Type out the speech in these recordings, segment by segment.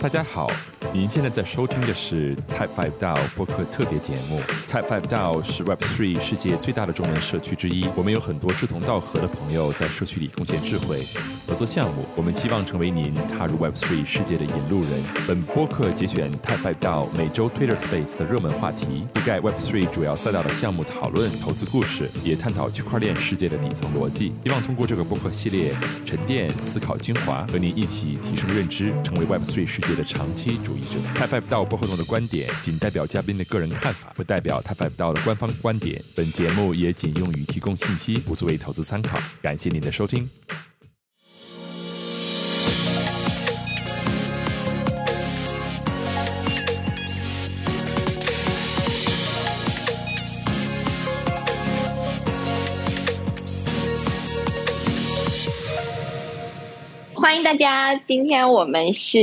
大家好，您现在在收听的是 Type Five DAO 播客特别节目。Type Five DAO 是 Web Three 世界最大的中文社区之一，我们有很多志同道合的朋友在社区里贡献智慧、合作项目。我们希望成为您踏入 Web Three 世界的引路人。本播客节选 Type Five DAO 每周 Twitter Space 的热门话题，覆盖 Web Three 主要赛道的项目讨论、投资故事，也探讨区块链世界的底层逻辑。希望通过这个播客系列沉淀思考精华，和您一起提升认知，成为 Web Three 世界的长期主义者。Type Five DAO 播客中的观点仅代表嘉宾的个人看法，不代表 Type Five DAO 的官方观点。本节目也仅用于提供信息，不作为投资参考。感谢您的收听。大家，今天我们是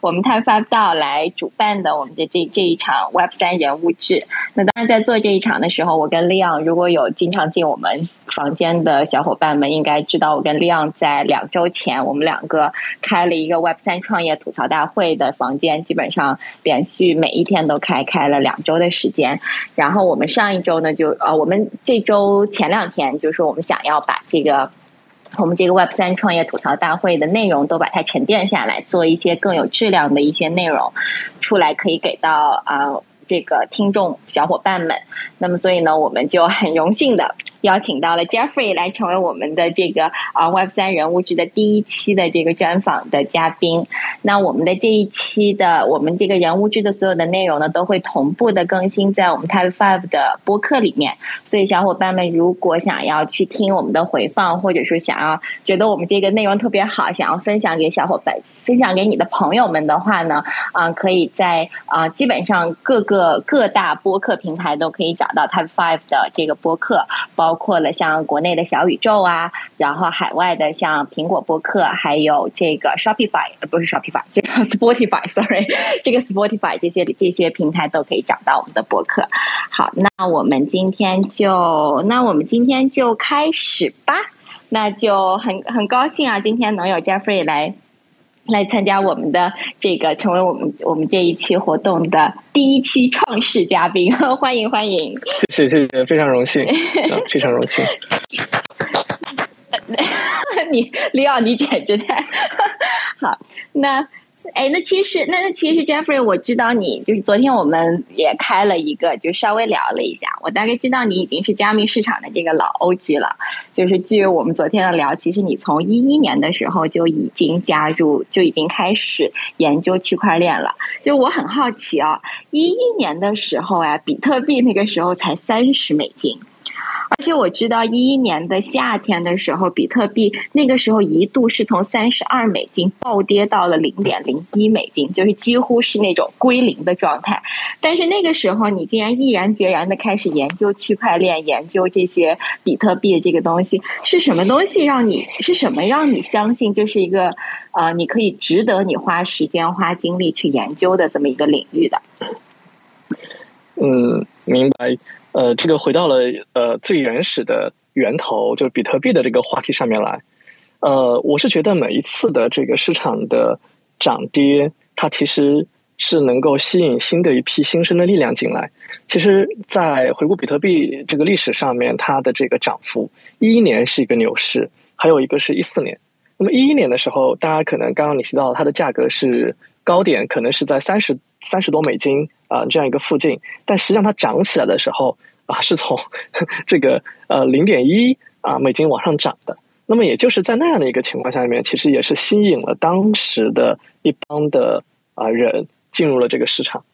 我们 Type Five 道来主办的我们的这这一场 Web 三人物志。那当然，在做这一场的时候，我跟 Leon 如果有经常进我们房间的小伙伴们，应该知道我跟 Leon 在两周前，我们两个开了一个 Web 三创业吐槽大会的房间，基本上连续每一天都开，开了两周的时间。然后我们上一周呢，就呃，我们这周前两天就说我们想要把这个。我们这个 Web 三创业吐槽大会的内容都把它沉淀下来，做一些更有质量的一些内容出来，可以给到啊这个听众小伙伴们。那么，所以呢，我们就很荣幸的邀请到了 Jeffrey 来成为我们的这个啊 Web 三人物志的第一期的这个专访的嘉宾。那我们的这一期的我们这个人物志的所有的内容呢，都会同步的更新在我们 Type Five 的播客里面。所以，小伙伴们如果想要去听我们的回放，或者说想要觉得我们这个内容特别好，想要分享给小伙伴、分享给你的朋友们的话呢，啊，可以在啊基本上各个各大播客平台都可以找到 Type Five 的这个播客，包括了像国内的小宇宙啊，然后海外的像苹果播客，还有这个 Shopify，不是 Shopify，这个 Spotify，sorry，这个 Spotify 这些这些平台都可以找到我们的播客。好，那我们今天就，那我们今天就开始吧。那就很很高兴啊，今天能有 Jeffrey 来来参加我们的这个，成为我们我们这一期活动的第一期创始嘉宾，欢 迎欢迎。谢谢谢谢，非常荣幸，啊非常荣幸。你李奥，你简直太好。那哎，那其实那那其实 Jeffrey，我知道你就是昨天我们也开了一个，就稍微聊了一下，我大概知道你已经是加密市场的这个老 OG 了。就是据我们昨天的聊，其实你从一一年的时候就已经加入，就已经开始研究区块链了。就我很好奇啊，一一年的时候呀，比特币那个时候才三十美金。而且我知道，一一年的夏天的时候，比特币那个时候一度是从三十二美金暴跌到了零点零一美金，就是几乎是那种归零的状态。但是那个时候，你竟然毅然决然的开始研究区块链，研究这些比特币的这个东西，是什么东西让你是什么让你相信这是一个呃，你可以值得你花时间花精力去研究的这么一个领域的？嗯，明白。呃，这个回到了呃最原始的源头，就是比特币的这个话题上面来。呃，我是觉得每一次的这个市场的涨跌，它其实是能够吸引新的一批新生的力量进来。其实，在回顾比特币这个历史上面，它的这个涨幅，一一年是一个牛市，还有一个是一四年。那么一一年的时候，大家可能刚刚你提到它的价格是高点，可能是在三十三十多美金啊这样一个附近，但实际上它涨起来的时候。啊，是从 这个呃零点一啊美金往上涨的。那么也就是在那样的一个情况下面，其实也是吸引了当时的一帮的啊人进入了这个市场。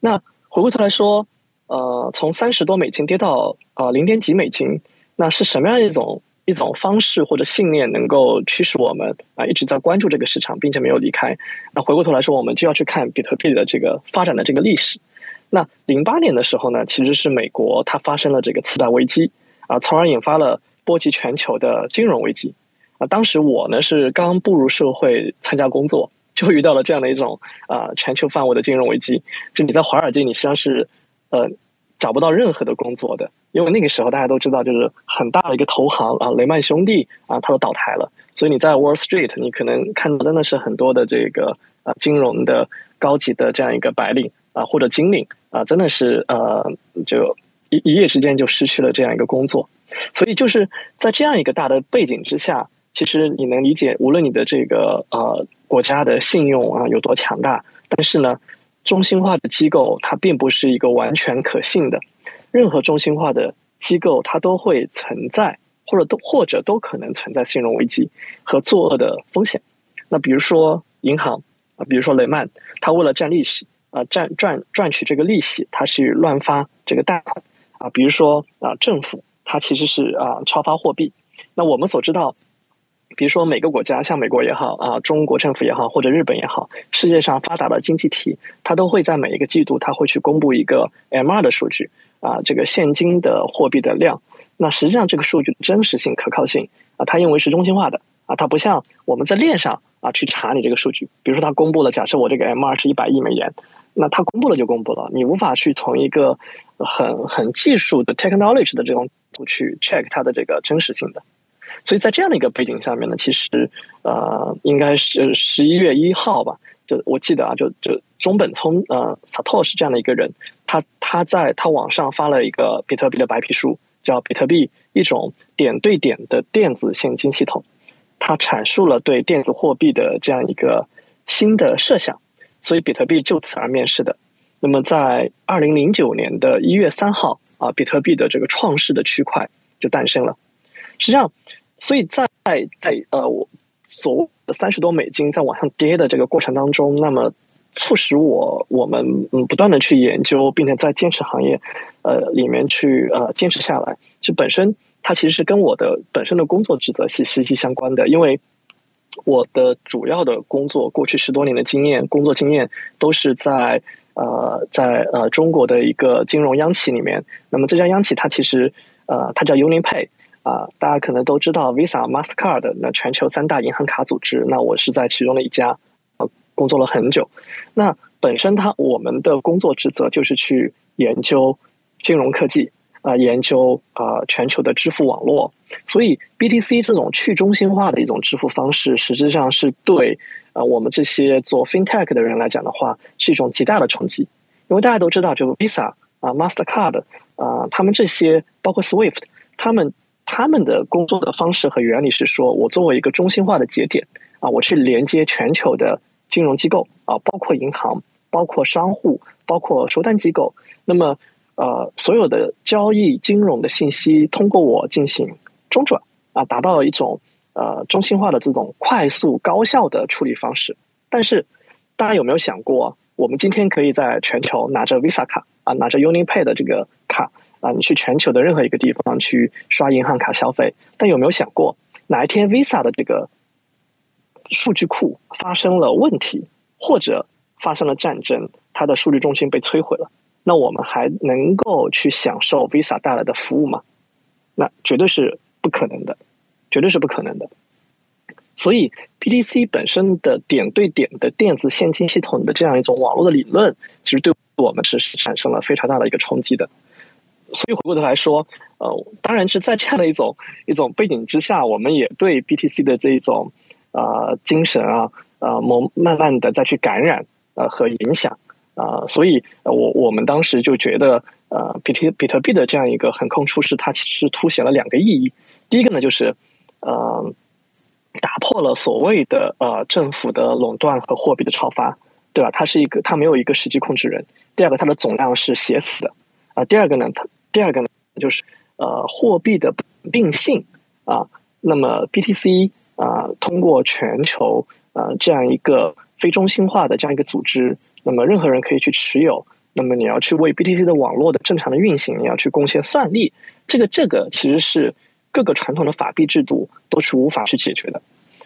那回过头来说，呃，从三十多美金跌到啊零点几美金，那是什么样一种一种方式或者信念能够驱使我们啊一直在关注这个市场，并且没有离开？那回过头来说，我们就要去看比特币的这个发展的这个历史。那零八年的时候呢，其实是美国它发生了这个次贷危机啊，从而引发了波及全球的金融危机啊。当时我呢是刚步入社会参加工作，就遇到了这样的一种啊全球范围的金融危机。就你在华尔街，你实际上是呃找不到任何的工作的，因为那个时候大家都知道，就是很大的一个投行啊，雷曼兄弟啊，它都倒台了。所以你在 Wall Street，你可能看到真的是很多的这个啊金融的高级的这样一个白领啊或者金领啊，真的是呃就一一夜之间就失去了这样一个工作。所以就是在这样一个大的背景之下，其实你能理解，无论你的这个呃国家的信用啊有多强大，但是呢，中心化的机构它并不是一个完全可信的。任何中心化的机构，它都会存在，或者都或者都可能存在金融危机和作恶的风险。那比如说银行啊，比如说雷曼，他为了赚利息啊，赚赚赚取这个利息，他是乱发这个贷款啊。比如说啊，政府。它其实是啊超发货币。那我们所知道，比如说每个国家，像美国也好啊，中国政府也好，或者日本也好，世界上发达的经济体，它都会在每一个季度，它会去公布一个 M2 的数据啊，这个现金的货币的量。那实际上这个数据的真实性、可靠性啊，它因为是中心化的啊，它不像我们在链上啊去查你这个数据。比如说它公布了，假设我这个 M2 是一百亿美元，那它公布了就公布了，你无法去从一个很很技术的 technology 的这种。不去 check 它的这个真实性的，所以在这样的一个背景下面呢，其实呃，应该是十一月一号吧，就我记得啊，就就中本聪呃，Satoshi 这样的一个人，他他在他网上发了一个比特币的白皮书，叫比特币一种点对点的电子现金系统，他阐述了对电子货币的这样一个新的设想，所以比特币就此而面世的。那么在二零零九年的一月三号。啊，比特币的这个创世的区块就诞生了。实际上，所以在在呃，我所三十多美金在往上跌的这个过程当中，那么促使我我们嗯不断的去研究，并且在坚持行业呃里面去呃坚持下来。就本身它其实是跟我的本身的工作职责是息息相关的，因为我的主要的工作过去十多年的经验，工作经验都是在。呃，在呃中国的一个金融央企里面，那么这家央企它其实呃它叫 UnionPay 啊，大家可能都知道 Visa、Mastercard 那全球三大银行卡组织，那我是在其中的一家呃工作了很久。那本身它我们的工作职责就是去研究金融科技啊，研究啊全球的支付网络，所以 BTC 这种去中心化的一种支付方式，实质上是对。啊，我们这些做 FinTech 的人来讲的话，是一种极大的冲击，因为大家都知道，就 Visa 啊、Mastercard 啊，他们这些包括 Swift，他们他们的工作的方式和原理是说，我作为一个中心化的节点啊，我去连接全球的金融机构啊，包括银行、包括商户、包括收单机构，那么呃，所有的交易金融的信息通过我进行中转啊，达到了一种。呃，中心化的这种快速高效的处理方式，但是大家有没有想过，我们今天可以在全球拿着 Visa 卡啊，拿着 UniPay 的这个卡啊，你去全球的任何一个地方去刷银行卡消费，但有没有想过，哪一天 Visa 的这个数据库发生了问题，或者发生了战争，它的数据中心被摧毁了，那我们还能够去享受 Visa 带来的服务吗？那绝对是不可能的。绝对是不可能的，所以 BTC 本身的点对点的电子现金系统的这样一种网络的理论，其实对我们是产生了非常大的一个冲击的。所以回过头来说，呃，当然是在这样的一种一种背景之下，我们也对 BTC 的这一种呃精神啊，呃，慢慢慢的再去感染呃和影响啊，所以我我们当时就觉得，呃，比特比特币的这样一个横空出世，它其实凸显了两个意义。第一个呢，就是。呃，打破了所谓的呃政府的垄断和货币的超发，对吧？它是一个，它没有一个实际控制人。第二个，它的总量是写死的啊。第二个呢，它第二个呢，就是呃货币的定性啊。那么 BTC 啊，通过全球呃这样一个非中心化的这样一个组织，那么任何人可以去持有。那么你要去为 BTC 的网络的正常的运行，你要去贡献算力。这个这个其实是。各个传统的法币制度都是无法去解决的，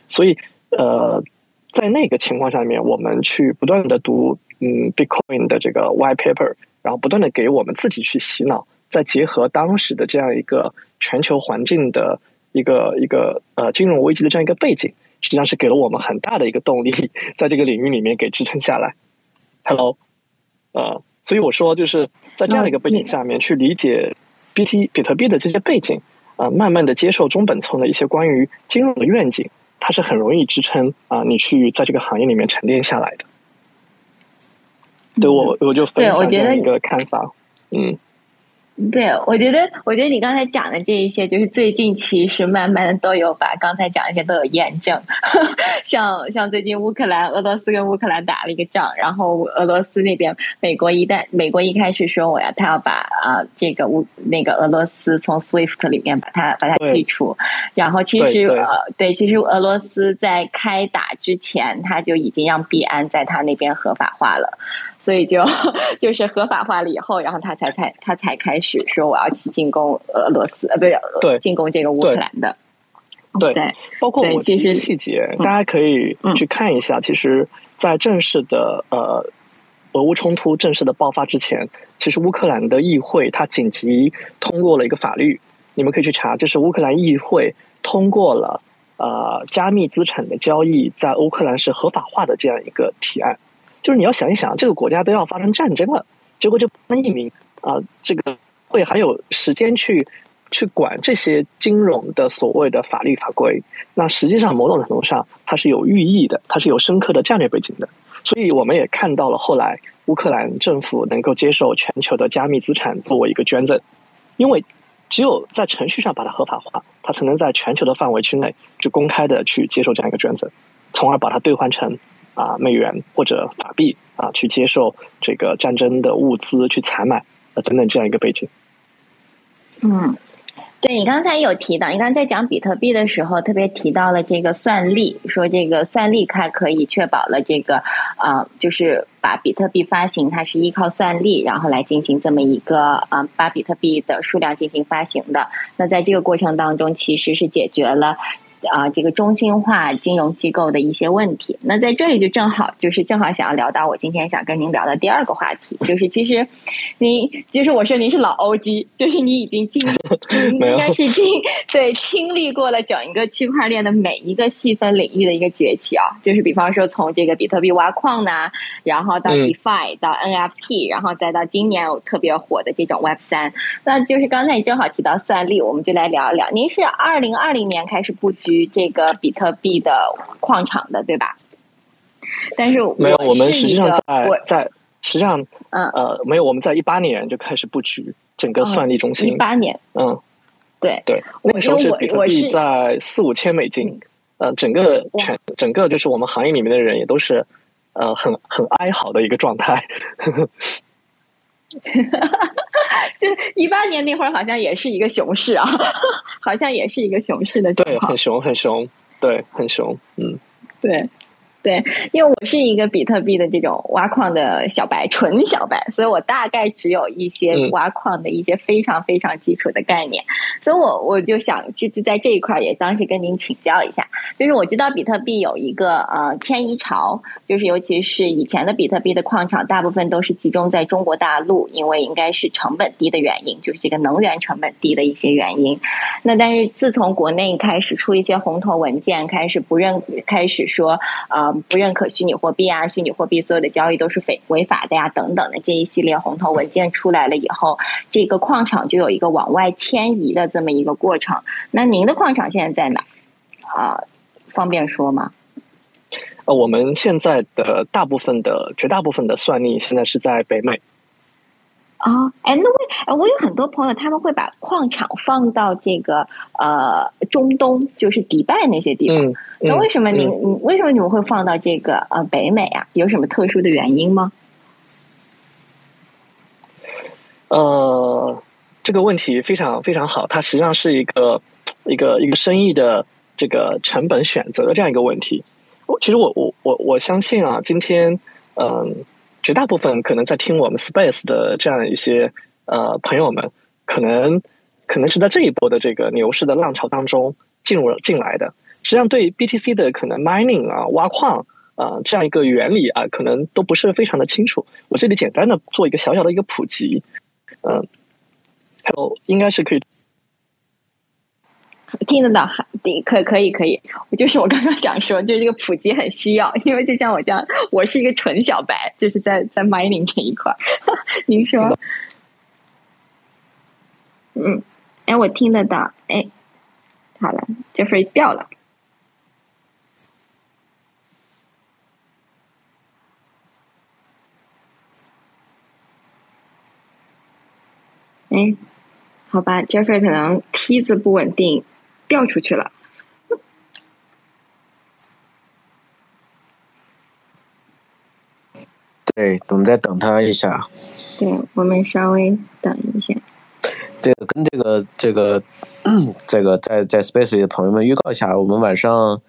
所以呃，在那个情况下面，我们去不断的读嗯 Bitcoin 的这个 White Paper，然后不断的给我们自己去洗脑，再结合当时的这样一个全球环境的一个一个呃金融危机的这样一个背景，实际上是给了我们很大的一个动力，在这个领域里面给支撑下来。Hello，呃，所以我说就是在这样一个背景下面去理解 BT 比特币的这些背景。呃，慢慢的接受中本聪的一些关于金融的愿景，它是很容易支撑啊，你去在这个行业里面沉淀下来的。对我，我就分享这样一个看法，嗯。对，我觉得，我觉得你刚才讲的这一些，就是最近其实慢慢的都有把刚才讲一些都有验证。像像最近乌克兰、俄罗斯跟乌克兰打了一个仗，然后俄罗斯那边，美国一旦美国一开始说我要他要把啊这个乌那个俄罗斯从 SWIFT 里面把它把它剔除，然后其实呃对，其实俄罗斯在开打之前他就已经让币安在他那边合法化了。所以就就是合法化了以后，然后他才才他才开始说我要去进攻俄罗斯呃不是对进攻这个乌克兰的对，包括我其实细节大家可以去看一下。其实，在正式的呃俄乌冲突正式的爆发之前，其实乌克兰的议会它紧急通过了一个法律，你们可以去查，这是乌克兰议会通过了呃加密资产的交易在乌克兰是合法化的这样一个提案。就是你要想一想，这个国家都要发生战争了，结果就不匿名啊，这个会还有时间去去管这些金融的所谓的法律法规？那实际上某种程度上，它是有寓意的，它是有深刻的战略背景的。所以我们也看到了后来乌克兰政府能够接受全球的加密资产作为一个捐赠，因为只有在程序上把它合法化，它才能在全球的范围区内去公开的去接受这样一个捐赠，从而把它兑换成。啊，美元或者法币啊，去接受这个战争的物资去采买啊，等等这样一个背景。嗯，对你刚才有提到，你刚才在讲比特币的时候，特别提到了这个算力，说这个算力它可以确保了这个啊，就是把比特币发行，它是依靠算力，然后来进行这么一个啊，把比特币的数量进行发行的。那在这个过程当中，其实是解决了。啊，这个中心化金融机构的一些问题，那在这里就正好就是正好想要聊到我今天想跟您聊的第二个话题，就是其实您就是我说您是老 OG，就是你已经经 应该是经对经历过了整一个区块链的每一个细分领域的一个崛起啊，就是比方说从这个比特币挖矿呢，然后到 DeFi 到 NFT，然后再到今年特别火的这种 Web 三，那就是刚才你正好提到算力，我们就来聊一聊，您是二零二零年开始布局。这个比特币的矿场的，对吧？但是没有，我们实际上在在实际上，嗯呃，没有，我们在一八年就开始布局整个算力中心。一八年，嗯，对对，那个时候是比特币在四五千美金，呃，整个全整个就是我们行业里面的人也都是呃很很哀嚎的一个状态。就一八年那会儿，好像也是一个熊市啊，好像也是一个熊市的状况，对，很熊，很熊，对，很熊，嗯，对。对，因为我是一个比特币的这种挖矿的小白，纯小白，所以我大概只有一些挖矿的一些非常非常基础的概念，所以我我就想，其实，在这一块也当时跟您请教一下，就是我知道比特币有一个呃迁移潮，就是尤其是以前的比特币的矿场，大部分都是集中在中国大陆，因为应该是成本低的原因，就是这个能源成本低的一些原因。那但是自从国内开始出一些红头文件，开始不认，开始说啊。不认可虚拟货币啊，虚拟货币所有的交易都是违违法的呀，等等的这一系列红头文件出来了以后，这个矿场就有一个往外迁移的这么一个过程。那您的矿场现在在哪？啊，方便说吗？呃，我们现在的大部分的绝大部分的算力现在是在北美。啊，哎，那我我有很多朋友，他们会把矿场放到这个呃中东，就是迪拜那些地方。那为什么您为什么你们会放到这个呃北美啊？有什么特殊的原因吗？呃，这个问题非常非常好，它实际上是一个一个一个生意的这个成本选择这样一个问题。我其实我我我我相信啊，今天嗯。绝大部分可能在听我们 Space 的这样一些呃朋友们，可能可能是在这一波的这个牛市的浪潮当中进入进来的。实际上，对 BTC 的可能 mining 啊、挖矿啊这样一个原理啊，可能都不是非常的清楚。我这里简单的做一个小小的一个普及，嗯，还有应该是可以。听得到，可可以可以，就是我刚刚想说，就是这个普及很需要，因为就像我这样，我是一个纯小白，就是在在 mining 这一块，您说，嗯，哎，我听得到，哎，好了，Jeffrey 掉了。哎，好吧，Jeffrey 可能梯子不稳定，掉出去了。对，我们再等他一下。对，我们稍微等一下。这个跟这个这个 这个在在 Space 里的朋友们预告一下，我们晚上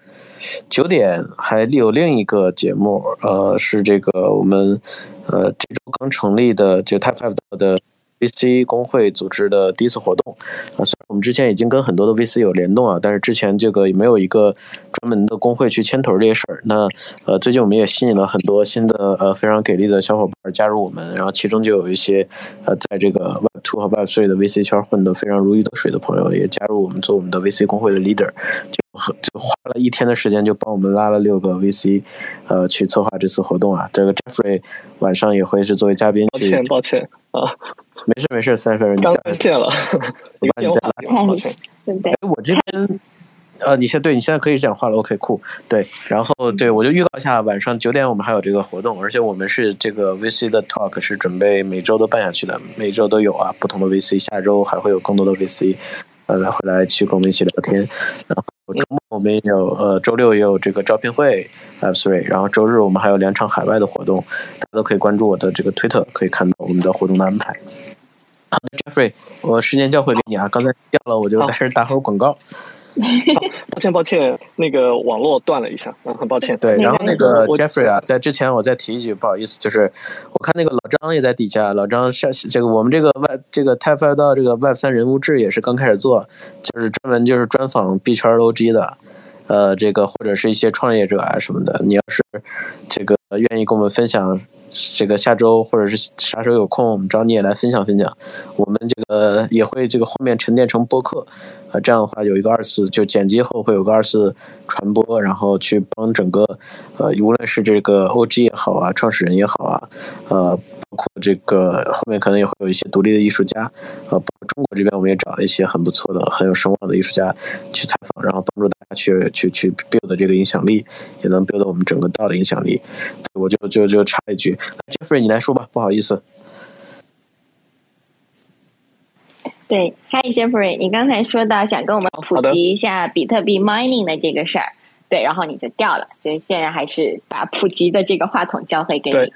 九点还有另一个节目，呃，是这个我们呃这周刚成立的就 Type Five 的。VC 工会组织的第一次活动啊，虽然我们之前已经跟很多的 VC 有联动啊，但是之前这个也没有一个专门的工会去牵头这些事儿。那呃，最近我们也吸引了很多新的呃非常给力的小伙伴加入我们，然后其中就有一些呃在这个 Web Two 和 Web Three 的 VC 圈混得非常如鱼得水的朋友，也加入我们做我们的 VC 工会的 leader，就就花了一天的时间就帮我们拉了六个 VC，呃，去策划这次活动啊。这个 Jeffrey 晚上也会是作为嘉宾。抱歉，抱歉啊。没事没事，三个人刚见了，我把你再拉。对对。哎，我这边，呃，你现对你现在可以讲话了，OK，酷。对，然后对我就预告一下，晚上九点我们还有这个活动，而且我们是这个 VC 的 Talk 是准备每周都办下去的，每周都有啊，不同的 VC，下周还会有更多的 VC，呃，来回来去跟我们一起聊天。然后周末我们也有，呃，周六也有这个招聘会 f Three，然后周日我们还有两场海外的活动，大家都可以关注我的这个 Twitter，可以看到我们的活动的安排。好的，Jeffrey，我时间交回给你啊！刚才掉了，我就在这打会儿广告。抱歉，抱歉，那个网络断了一下，很抱歉。对，然后那个 Jeffrey 啊，在之前我再提一句，不好意思，就是我看那个老张也在底下，老张上这个我们这个外这个 t y p e 到这个 Web 三人物志也是刚开始做，就是专门就是专访 B 圈 OG 的，呃，这个或者是一些创业者啊什么的，你要是这个愿意跟我们分享。这个下周或者是啥时候有空，我们找你也来分享分享。我们这个也会这个后面沉淀成播客，啊，这样的话有一个二次就剪辑后会有个二次传播，然后去帮整个呃，无论是这个 OG 也好啊，创始人也好啊，呃。包括这个后面可能也会有一些独立的艺术家，呃，包括中国这边我们也找了一些很不错的、很有声望的艺术家去采访，然后帮助大家去去去 build 这个影响力，也能 build 我们整个道的影响力。我就就就插一句，Jeffrey 你来说吧，不好意思。对，Hi Jeffrey，你刚才说到想跟我们普及一下比特币 mining 的这个事儿，对，然后你就掉了，所以现在还是把普及的这个话筒交回给你。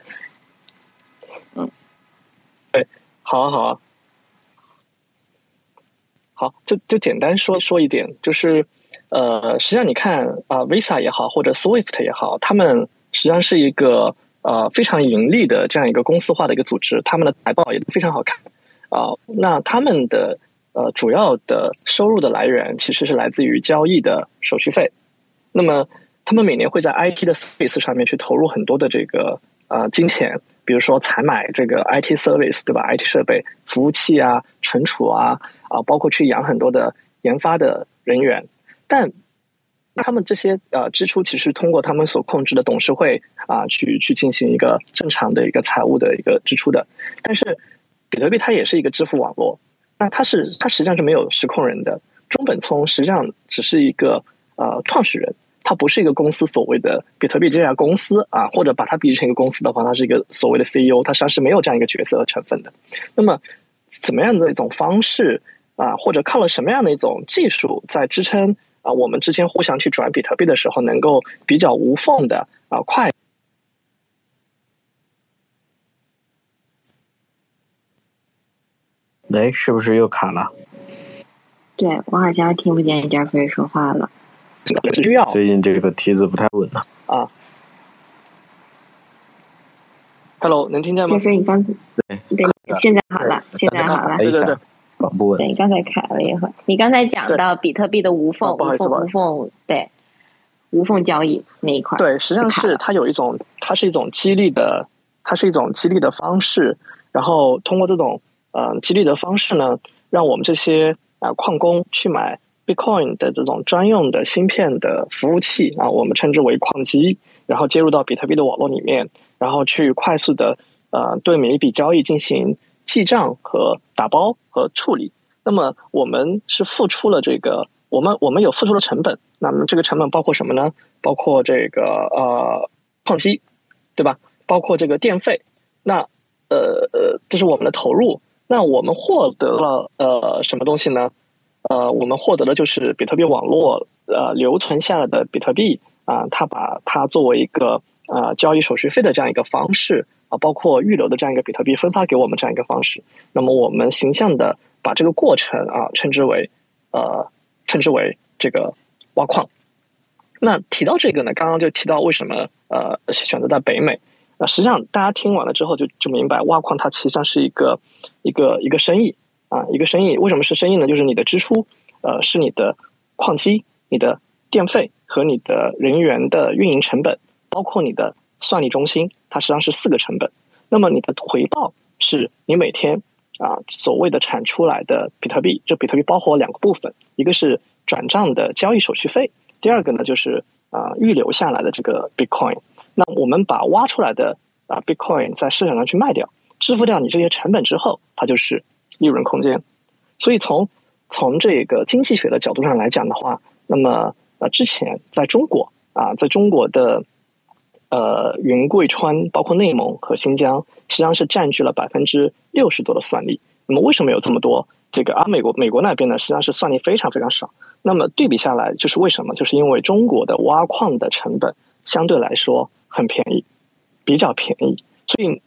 好啊，好啊，好，就就简单说说一点，就是，呃，实际上你看啊，Visa 也好，或者 Swift 也好，他们实际上是一个呃非常盈利的这样一个公司化的一个组织，他们的财报也非常好看啊。那他们的呃主要的收入的来源其实是来自于交易的手续费，那么他们每年会在 IT 的 service 上面去投入很多的这个呃金钱。比如说采买这个 IT service 对吧？IT 设备、服务器啊、存储啊啊，包括去养很多的研发的人员，但他们这些呃支出其实通过他们所控制的董事会啊去去进行一个正常的一个财务的一个支出的。但是比特币它也是一个支付网络，那它是它实际上是没有实控人的，中本聪实际上只是一个呃创始人。它不是一个公司所谓的比特币这家公司啊，或者把它比喻成一个公司的话，它是一个所谓的 CEO，它实际上是没有这样一个角色和成分的。那么，怎么样的一种方式啊，或者靠了什么样的一种技术，在支撑啊我们之间互相去转比特币的时候，能够比较无缝的啊快？哎，是不是又卡了？对我好像听不见 Jeffrey 说话了。需要最近这个梯子不太稳了。啊，Hello，能听见吗？就是你刚才对对，现在好了，现在好了。对对对，不稳。对，刚才卡了一会儿。你刚才讲到比特币的无缝、无缝、无缝，对，无缝交易那一块。对，实际上是它有一种，它是一种激励的，它是一种激励的方式。然后通过这种呃激励的方式呢，让我们这些啊矿工去买。Bitcoin 的这种专用的芯片的服务器啊，我们称之为矿机，然后接入到比特币的网络里面，然后去快速的呃对每一笔交易进行记账和打包和处理。那么我们是付出了这个，我们我们有付出了成本。那么这个成本包括什么呢？包括这个呃矿机，对吧？包括这个电费。那呃呃，这是我们的投入。那我们获得了呃什么东西呢？呃，我们获得的就是比特币网络呃留存下来的比特币啊，它把它作为一个呃交易手续费的这样一个方式啊，包括预留的这样一个比特币分发给我们这样一个方式。那么我们形象的把这个过程啊称之为呃称之为这个挖矿。那提到这个呢，刚刚就提到为什么呃选择在北美。那实际上大家听完了之后就就明白，挖矿它实际上是一个一个一个生意。啊，一个生意为什么是生意呢？就是你的支出，呃，是你的矿机、你的电费和你的人员的运营成本，包括你的算力中心，它实际上是四个成本。那么你的回报是你每天啊所谓的产出来的比特币，这比特币包括两个部分，一个是转账的交易手续费，第二个呢就是啊预留下来的这个 Bitcoin。那我们把挖出来的啊 Bitcoin 在市场上去卖掉，支付掉你这些成本之后，它就是。利润空间，所以从从这个经济学的角度上来讲的话，那么呃，之前在中国啊，在中国的呃云贵川，包括内蒙和新疆，实际上是占据了百分之六十多的算力。那么为什么有这么多这个？而美国美国那边呢，实际上是算力非常非常少。那么对比下来，就是为什么？就是因为中国的挖矿的成本相对来说很便宜，比较便宜。所以，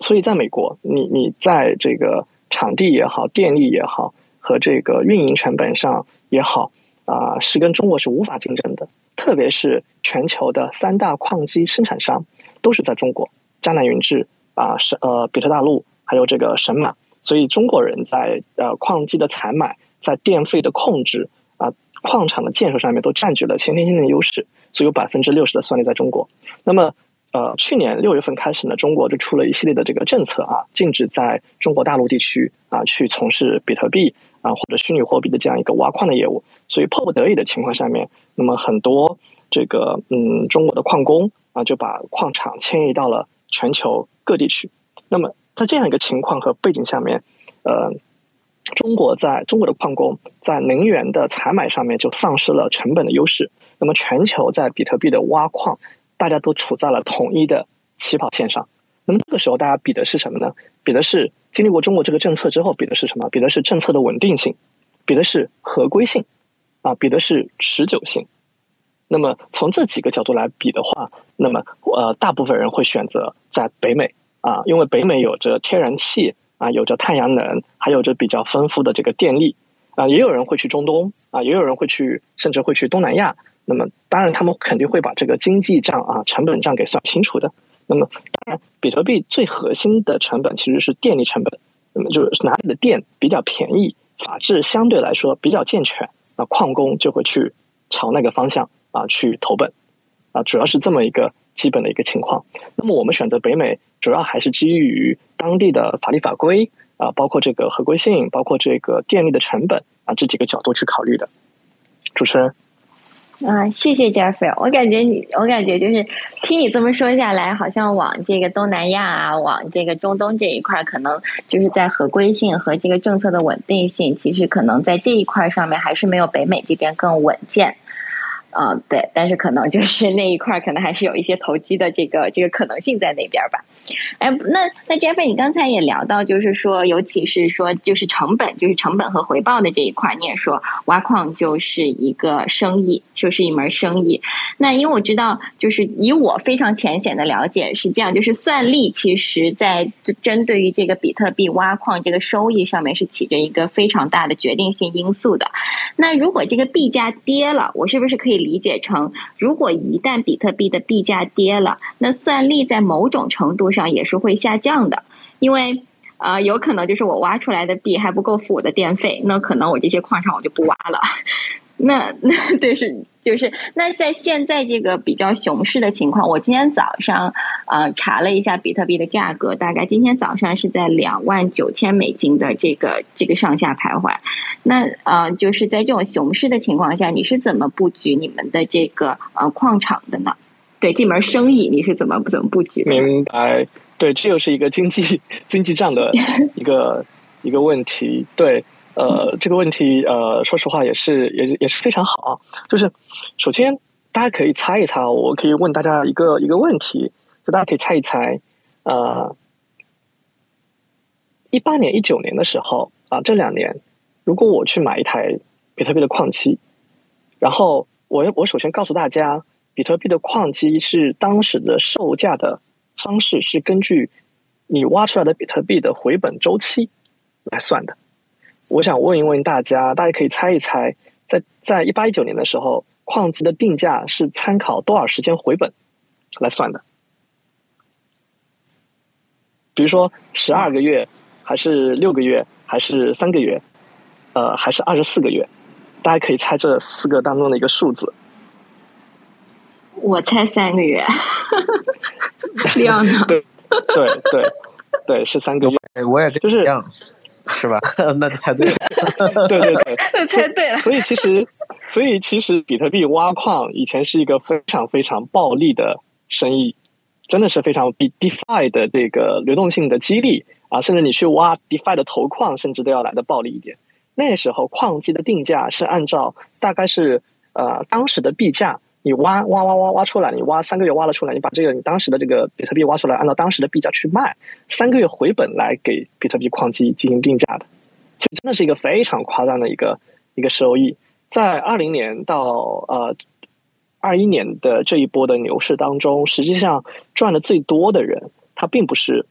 所以在美国，你你在这个。场地也好，电力也好，和这个运营成本上也好，啊，是跟中国是无法竞争的。特别是全球的三大矿机生产商都是在中国，江南云智啊，是呃比特大陆，还有这个神马。所以中国人在呃矿机的采买，在电费的控制啊，矿场的建设上面都占据了先天性的优势，所以有百分之六十的算力在中国。那么。呃，去年六月份开始呢，中国就出了一系列的这个政策啊，禁止在中国大陆地区啊去从事比特币啊或者虚拟货币的这样一个挖矿的业务。所以迫不得已的情况下面，那么很多这个嗯中国的矿工啊就把矿场迁移到了全球各地去。那么在这样一个情况和背景下面，呃，中国在中国的矿工在能源的采买上面就丧失了成本的优势。那么全球在比特币的挖矿。大家都处在了统一的起跑线上，那么这个时候大家比的是什么呢？比的是经历过中国这个政策之后，比的是什么？比的是政策的稳定性，比的是合规性，啊，比的是持久性。那么从这几个角度来比的话，那么呃，大部分人会选择在北美啊，因为北美有着天然气啊，有着太阳能，还有着比较丰富的这个电力啊，也有人会去中东啊，也有人会去，甚至会去东南亚。那么，当然，他们肯定会把这个经济账啊、成本账给算清楚的。那么，当然，比特币最核心的成本其实是电力成本。那么，就是哪里的电比较便宜，法制相对来说比较健全，那矿工就会去朝那个方向啊去投奔啊，主要是这么一个基本的一个情况。那么，我们选择北美，主要还是基于当地的法律法规啊，包括这个合规性，包括这个电力的成本啊这几个角度去考虑的。主持人。啊，谢谢 Jeffrey，我感觉你，我感觉就是听你这么说下来，好像往这个东南亚啊，往这个中东这一块，可能就是在合规性和这个政策的稳定性，其实可能在这一块上面还是没有北美这边更稳健。嗯，对，但是可能就是那一块可能还是有一些投机的这个这个可能性在那边吧。哎，那那 Jeffrey，你刚才也聊到，就是说，尤其是说，就是成本，就是成本和回报的这一块，你也说挖矿就是一个生意，就是一门生意。那因为我知道，就是以我非常浅显的了解是这样，就是算力其实在针对于这个比特币挖矿这个收益上面是起着一个非常大的决定性因素的。那如果这个币价跌了，我是不是可以理解成，如果一旦比特币的币价跌了，那算力在某种程度上也是会下降的，因为呃，有可能就是我挖出来的币还不够付我的电费，那可能我这些矿场我就不挖了。那 那对是就是那在现在这个比较熊市的情况，我今天早上呃查了一下比特币的价格，大概今天早上是在两万九千美金的这个这个上下徘徊。那呃就是在这种熊市的情况下，你是怎么布局你们的这个呃矿场的呢？对这门生意你是怎么怎么布局的？明白，对，这又是一个经济经济账的一个 一个问题。对，呃，这个问题呃，说实话也是也也是非常好。就是首先大家可以猜一猜，我可以问大家一个一个问题，就大家可以猜一猜，呃，一八年、一九年的时候啊，这两年，如果我去买一台比特币的矿机，然后我我首先告诉大家，比特币的矿机是当时的售价的方式是根据你挖出来的比特币的回本周期来算的。我想问一问大家，大家可以猜一猜，在在一八一九年的时候，矿机的定价是参考多少时间回本来算的？比如说十二个月，还是六个月，还是三个月，呃，还是二十四个月？大家可以猜这四个当中的一个数字。我猜三个月。这样的。对对对对，是三个月。我也就是这样。是吧？那就猜对了。对对对，猜对了。所以其实，所以其实比特币挖矿以前是一个非常非常暴利的生意，真的是非常比 DeFi 的这个流动性的激励啊，甚至你去挖 DeFi 的头矿，甚至都要来的暴利一点。那时候矿机的定价是按照大概是呃当时的币价。你挖挖挖挖挖出来，你挖三个月挖了出来，你把这个你当时的这个比特币挖出来，按照当时的币价去卖，三个月回本来给比特币矿机进行定价的，就真的是一个非常夸张的一个一个收益。在二零年到呃二一年的这一波的牛市当中，实际上赚的最多的人，他并不是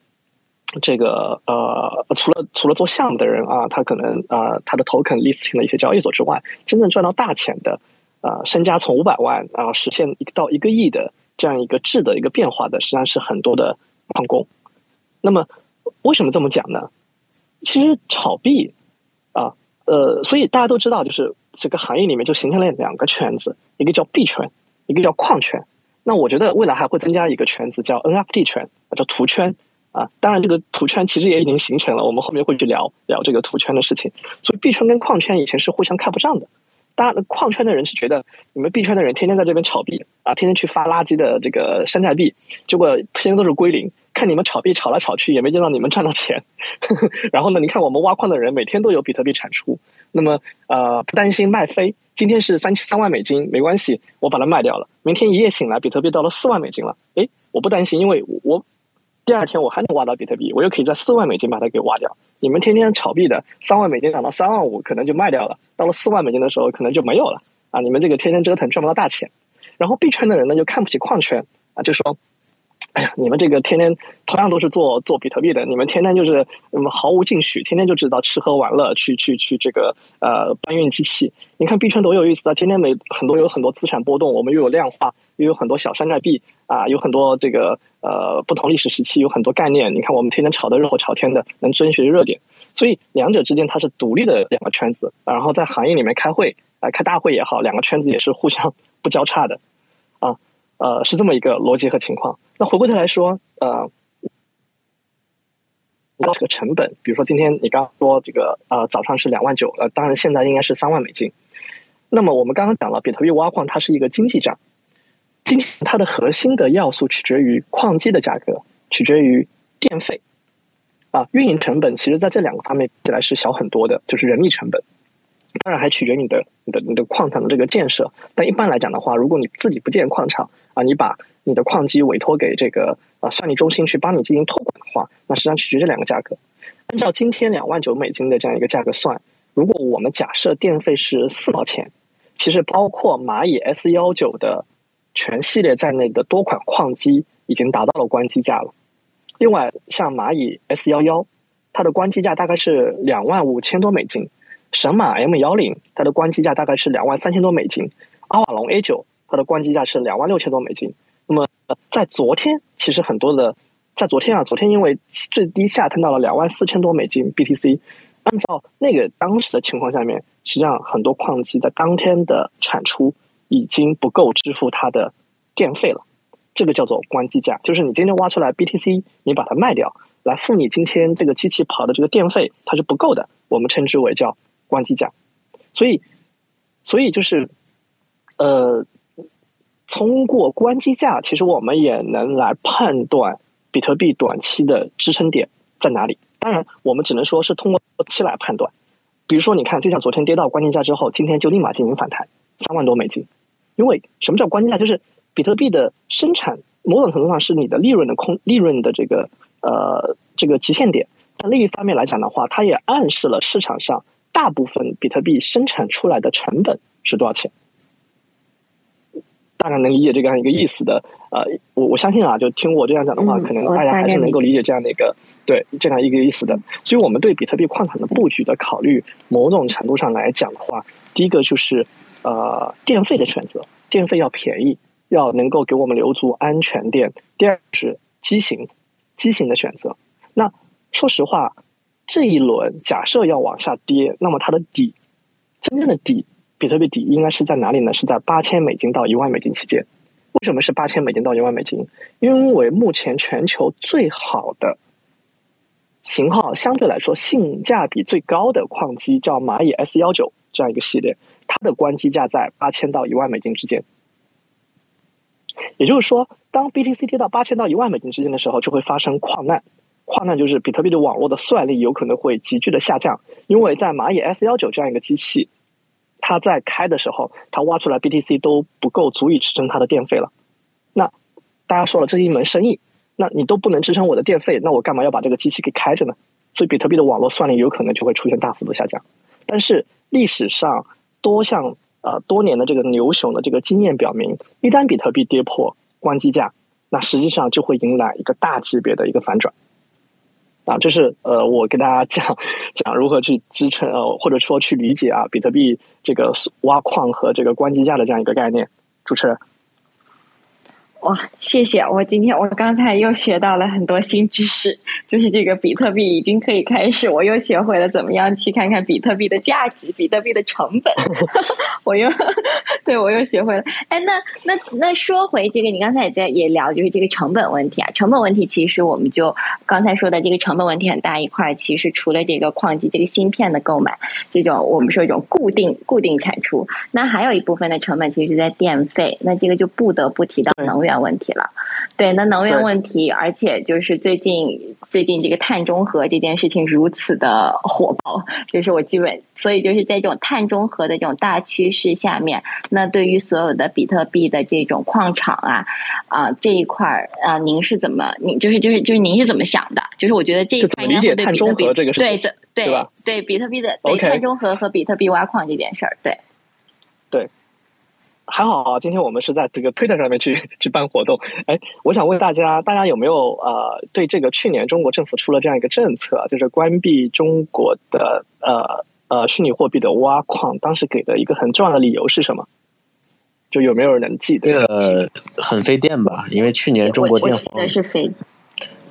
这个呃除了除了做项目的人啊，他可能啊他的 token listing 的一些交易所之外，真正赚到大钱的。啊，身家从五百万啊实现一到一个亿的这样一个质的一个变化的，实际上是很多的矿工。那么为什么这么讲呢？其实炒币啊，呃，所以大家都知道，就是这个行业里面就形成了两个圈子，一个叫币圈，一个叫矿圈。那我觉得未来还会增加一个圈子，叫 NFT 圈，叫图圈啊。当然，这个图圈其实也已经形成了，我们后面会去聊聊这个图圈的事情。所以币圈跟矿圈以前是互相看不上的。大家矿圈的人是觉得你们币圈的人天天在这边炒币啊，天天去发垃圾的这个山寨币，结果天天都是归零。看你们炒币炒来炒去，也没见到你们赚到钱。然后呢，你看我们挖矿的人每天都有比特币产出，那么呃不担心卖飞。今天是三三万美金，没关系，我把它卖掉了。明天一夜醒来，比特币到了四万美金了，诶，我不担心，因为我。第二天我还能挖到比特币，我又可以在四万美金把它给挖掉。你们天天炒币的，三万美金涨到三万五，可能就卖掉了；到了四万美金的时候，可能就没有了。啊，你们这个天天折腾赚不到大钱。然后币圈的人呢，就看不起矿圈啊，就说：“哎呀，你们这个天天同样都是做做比特币的，你们天天就是嗯毫无进取，天天就知道吃喝玩乐，去去去这个呃搬运机器。你看币圈多有意思啊，天天每很多有很多资产波动，我们又有量化，又有很多小山寨币。”啊，有很多这个呃不同历史时期有很多概念，你看我们天天炒的热火朝天的，能追随热点，所以两者之间它是独立的两个圈子，然后在行业里面开会啊开大会也好，两个圈子也是互相 不交叉的，呃是这么一个逻辑和情况。那回过头来说，呃，这个成本，比如说今天你刚刚说这个呃早上是两万九，呃当然现在应该是三万美金。那么我们刚刚讲了，比特币挖矿它是一个经济账。今天它的核心的要素取决于矿机的价格，取决于电费，啊，运营成本其实在这两个方面起来是小很多的，就是人力成本。当然还取决于你的、你的、你的矿场的这个建设。但一般来讲的话，如果你自己不建矿场啊，你把你的矿机委托给这个啊算力中心去帮你进行托管的话，那实际上取决这两个价格。按照今天两万九美金的这样一个价格算，如果我们假设电费是四毛钱，其实包括蚂蚁 S 幺九的。全系列在内的多款矿机已经达到了关机价了。另外，像蚂蚁 S 幺幺，它的关机价大概是两万五千多美金；神马 M 幺零，它的关机价大概是两万三千多美金；阿瓦隆 A 九，它的关机价是两万六千多美金。那么，在昨天，其实很多的，在昨天啊，昨天因为最低下探到了两万四千多美金 BTC，按照那个当时的情况下面，实际上很多矿机在当天的产出。已经不够支付它的电费了，这个叫做关机价，就是你今天挖出来 BTC，你把它卖掉，来付你今天这个机器跑的这个电费，它是不够的，我们称之为叫关机价。所以，所以就是，呃，通过关机价，其实我们也能来判断比特币短期的支撑点在哪里。当然，我们只能说是通过期来判断。比如说，你看，就像昨天跌到关键价之后，今天就立马进行反弹，三万多美金。因为什么叫关机价？就是比特币的生产，某种程度上是你的利润的空利润的这个呃这个极限点。但另一方面来讲的话，它也暗示了市场上大部分比特币生产出来的成本是多少钱。大概能理解这样一个意思的，呃，我我相信啊，就听我这样讲的话，可能大家还是能够理解这样的一个对这样一个意思的。所以，我们对比特币矿产的布局的考虑，某种程度上来讲的话，第一个就是呃电费的选择，电费要便宜，要能够给我们留足安全电。第二是机型，机型的选择。那说实话，这一轮假设要往下跌，那么它的底，真正的底。比特币底应该是在哪里呢？是在八千美金到一万美金期间。为什么是八千美金到一万美金？因为目前全球最好的型号，相对来说性价比最高的矿机叫蚂蚁 S 幺九这样一个系列，它的关机价在八千到一万美金之间。也就是说，当 BTC 跌到八千到一万美金之间的时候，就会发生矿难。矿难就是比特币的网络的算力有可能会急剧的下降，因为在蚂蚁 S 幺九这样一个机器。它在开的时候，它挖出来 BTC 都不够足以支撑它的电费了。那大家说了，这是一门生意，那你都不能支撑我的电费，那我干嘛要把这个机器给开着呢？所以比特币的网络算力有可能就会出现大幅度下降。但是历史上多项呃多年的这个牛熊的这个经验表明，一旦比特币跌破关机价，那实际上就会迎来一个大级别的一个反转。啊，这是呃，我跟大家讲讲如何去支撑呃，或者说去理解啊，比特币这个挖矿和这个关机价的这样一个概念，主持人。哇，谢谢！我今天我刚才又学到了很多新知识，就是这个比特币已经可以开始，我又学会了怎么样去看看比特币的价值、比特币的成本。我又对我又学会了。哎，那那那说回这个，你刚才也在也聊，就是这个成本问题啊。成本问题其实我们就刚才说的这个成本问题很大一块，其实除了这个矿机、这个芯片的购买，这种我们说一种固定固定产出，那还有一部分的成本其实是在电费。那这个就不得不提到能源。问题了，对，那能源问题，而且就是最近最近这个碳中和这件事情如此的火爆，就是我基本，所以就是在这种碳中和的这种大趋势下面，那对于所有的比特币的这种矿场啊啊这一块儿啊，您是怎么，您就是就是就是您是怎么想的？就是我觉得这一块应该对比特币这个对对对对比特币的对碳中和和比特币挖矿这件事儿，对对。还好啊，今天我们是在这个推特上面去 去办活动。哎，我想问大家，大家有没有呃对这个去年中国政府出了这样一个政策，就是关闭中国的呃呃虚拟货币的挖矿，当时给的一个很重要的理由是什么？就有没有人能记得？这个很费电吧？因为去年中国电房是费。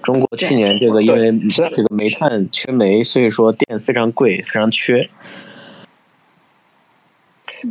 中国去年这个因为这个煤炭缺煤，所以说电非常贵，非常缺。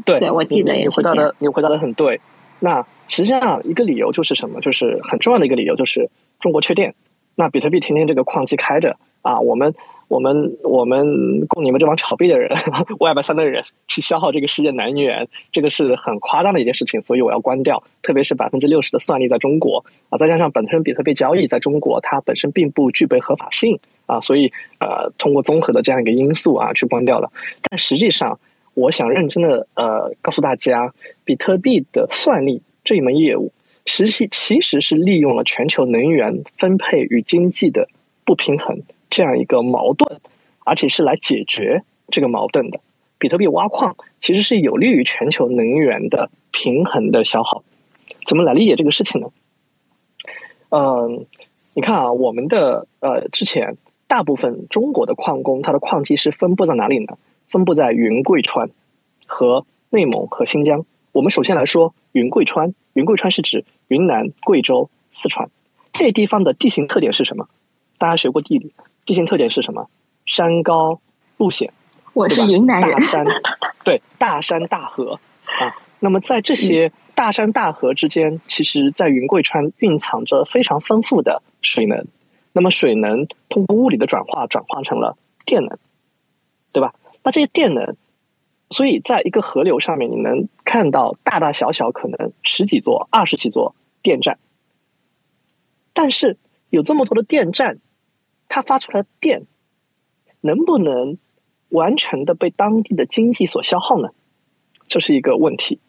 对，我记得你回答的，你回答的很对。那实际上一个理由就是什么？就是很重要的一个理由就是中国缺电。那比特币天天这个矿机开着啊，我们我们我们供你们这帮炒币的人、外卖三的人去消耗这个世界能源，这个是很夸张的一件事情，所以我要关掉。特别是百分之六十的算力在中国啊，再加上本身比特币交易在中国它本身并不具备合法性啊，所以呃，通过综合的这样一个因素啊，去关掉了。但实际上。我想认真的呃告诉大家，比特币的算力这一门业务，实际其实是利用了全球能源分配与经济的不平衡这样一个矛盾，而且是来解决这个矛盾的。比特币挖矿其实是有利于全球能源的平衡的消耗。怎么来理解这个事情呢？嗯，你看啊，我们的呃之前大部分中国的矿工，他的矿机是分布在哪里呢？分布在云贵川和内蒙和新疆。我们首先来说云贵川，云贵川是指云南、贵州、四川这地方的地形特点是什么？大家学过地理，地形特点是什么？山高路险，我是云南人。大山，对，大山大河啊。那么在这些大山大河之间，其实，在云贵川蕴藏着非常丰富的水能。那么水能通过物理的转化，转化成了电能？那这些电能，所以在一个河流上面，你能看到大大小小可能十几座、二十几座电站。但是有这么多的电站，它发出来的电能不能完全的被当地的经济所消耗呢？这是一个问题。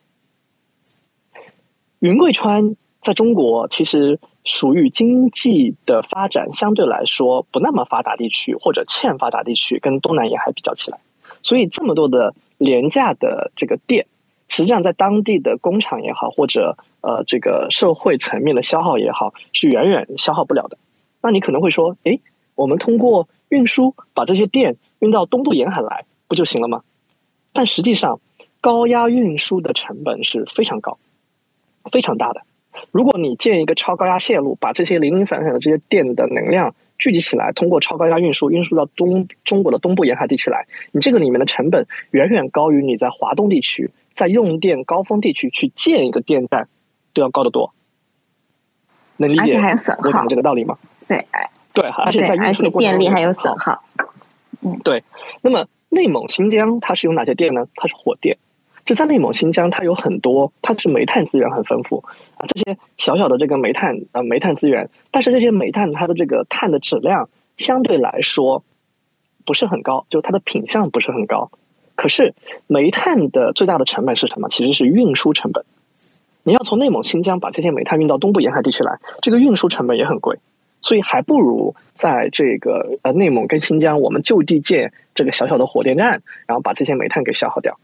云贵川在中国其实属于经济的发展相对来说不那么发达地区或者欠发达地区，跟东南沿海比较起来，所以这么多的廉价的这个电，实际上在当地的工厂也好，或者呃这个社会层面的消耗也好，是远远消耗不了的。那你可能会说，诶，我们通过运输把这些电运到东部沿海来，不就行了吗？但实际上，高压运输的成本是非常高、非常大的。如果你建一个超高压线路，把这些零零散散的这些电的能量聚集起来，通过超高压运输运输到东中国的东部沿海地区来，你这个里面的成本远远高于你在华东地区在用电高峰地区去建一个电站都要高得多。能理解我讲这个道理吗？对，对，而且在运输电力还有损耗。嗯，对。那么内蒙、新疆它是用哪些电呢？它是火电。就在内蒙、新疆，它有很多，它是煤炭资源很丰富啊。这些小小的这个煤炭呃煤炭资源，但是这些煤炭它的这个碳的质量相对来说不是很高，就是它的品相不是很高。可是煤炭的最大的成本是什么？其实是运输成本。你要从内蒙、新疆把这些煤炭运到东部沿海地区来，这个运输成本也很贵。所以还不如在这个呃内蒙跟新疆，我们就地建这个小小的火电站，然后把这些煤炭给消耗掉。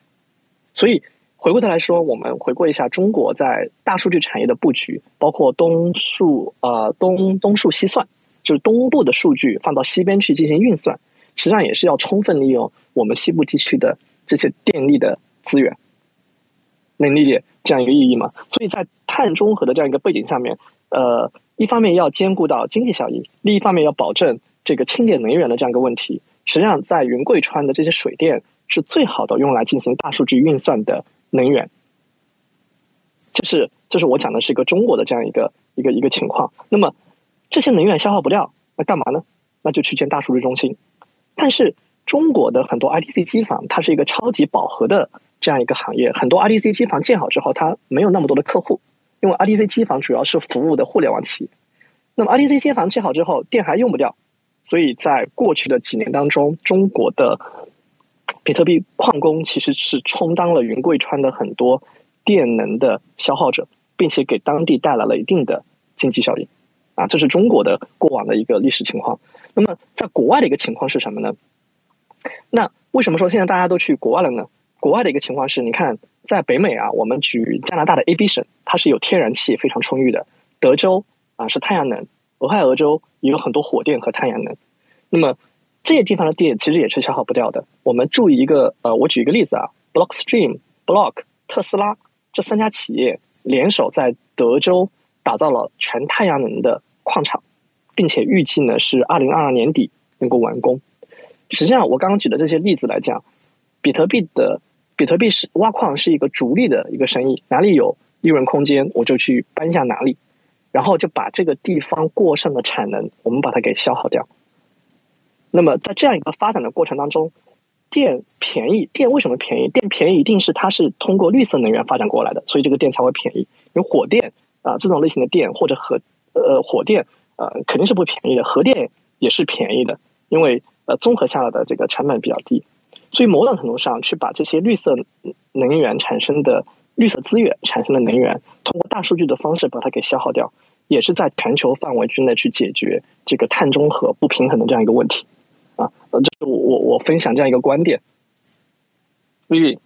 所以回过头来说，我们回顾一下中国在大数据产业的布局，包括东数呃东东数西算，就是东部的数据放到西边去进行运算，实际上也是要充分利用我们西部地区的这些电力的资源。能理解这样一个意义吗？所以在碳中和的这样一个背景下面，呃。一方面要兼顾到经济效益，另一方面要保证这个清洁能源的这样一个问题。实际上，在云贵川的这些水电是最好的用来进行大数据运算的能源。这是这是我讲的是一个中国的这样一个一个一个情况。那么这些能源消耗不掉，那干嘛呢？那就去建大数据中心。但是中国的很多 IDC 机房，它是一个超级饱和的这样一个行业，很多 IDC 机房建好之后，它没有那么多的客户。因为 IDC 机房主要是服务的互联网企业，那么 IDC 机房建好之后，电还用不掉，所以在过去的几年当中，中国的比特币矿工其实是充当了云贵川的很多电能的消耗者，并且给当地带来了一定的经济效益。啊，这是中国的过往的一个历史情况。那么在国外的一个情况是什么呢？那为什么说现在大家都去国外了呢？国外的一个情况是，你看。在北美啊，我们举加拿大的 A B 省，它是有天然气非常充裕的。德州啊是太阳能，俄亥俄州也有很多火电和太阳能。那么这些地方的电其实也是消耗不掉的。我们注意一个呃，我举一个例子啊，Blockstream、Block、特斯拉这三家企业联手在德州打造了全太阳能的矿场，并且预计呢是二零二二年底能够完工。实际上，我刚刚举的这些例子来讲，比特币的。比特币是挖矿是一个逐利的一个生意，哪里有利润空间，我就去搬下哪里，然后就把这个地方过剩的产能，我们把它给消耗掉。那么在这样一个发展的过程当中，电便宜，电为什么便宜？电便宜一定是它是通过绿色能源发展过来的，所以这个电才会便宜。有火电啊这种类型的电或者核呃火电呃肯定是不便宜的，核电也是便宜的，因为呃综合下来的这个成本比较低。所以，某种程度上，去把这些绿色能源产生的绿色资源产生的能源，通过大数据的方式把它给消耗掉，也是在全球范围之内去解决这个碳中和不平衡的这样一个问题。啊，这是我我我分享这样一个观点。Vivi，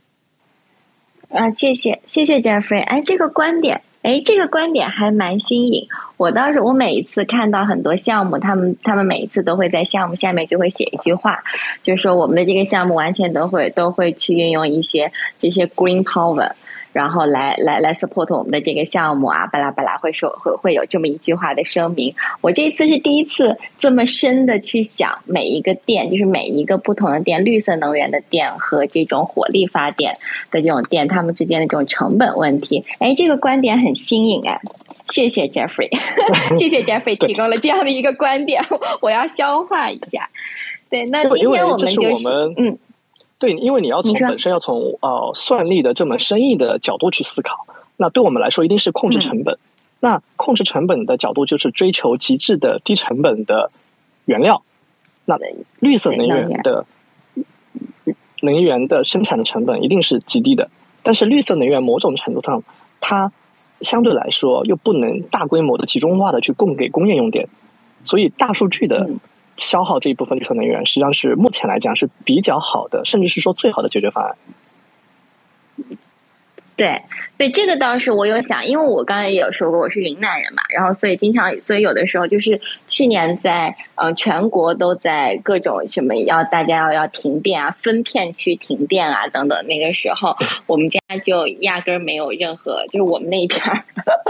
啊，谢谢谢谢 Jeffrey，哎，这个观点。哎，这个观点还蛮新颖。我倒是，我每一次看到很多项目，他们他们每一次都会在项目下面就会写一句话，就说我们的这个项目完全都会都会去运用一些这些 green power。然后来来来 support 我们的这个项目啊，巴拉巴拉会说会会有这么一句话的声明。我这次是第一次这么深的去想每一个店，就是每一个不同的店，绿色能源的店和这种火力发电的这种店，他们之间的这种成本问题。哎，这个观点很新颖哎，谢谢 Jeffrey，谢谢 Jeffrey 提供了这样的一个观点，我要消化一下。对，那今天我们就是嗯。对，因为你要从本身要从呃算力的这么生意的角度去思考，那对我们来说一定是控制成本。那控制成本的角度就是追求极致的低成本的原料。那绿色能源的能源的生产的成本一定是极低的，但是绿色能源某种程度上它相对来说又不能大规模的集中化的去供给工业用电，所以大数据的消耗这一部分绿色能源，实际上是目前来讲是比较好的，甚至是说最好的解决方案。对，对，这个倒是我有想，因为我刚才也有说过，我是云南人嘛，然后所以经常，所以有的时候就是去年在呃全国都在各种什么要大家要要停电啊，分片区停电啊等等，那个时候 我们家就压根儿没有任何，就是我们那一片儿，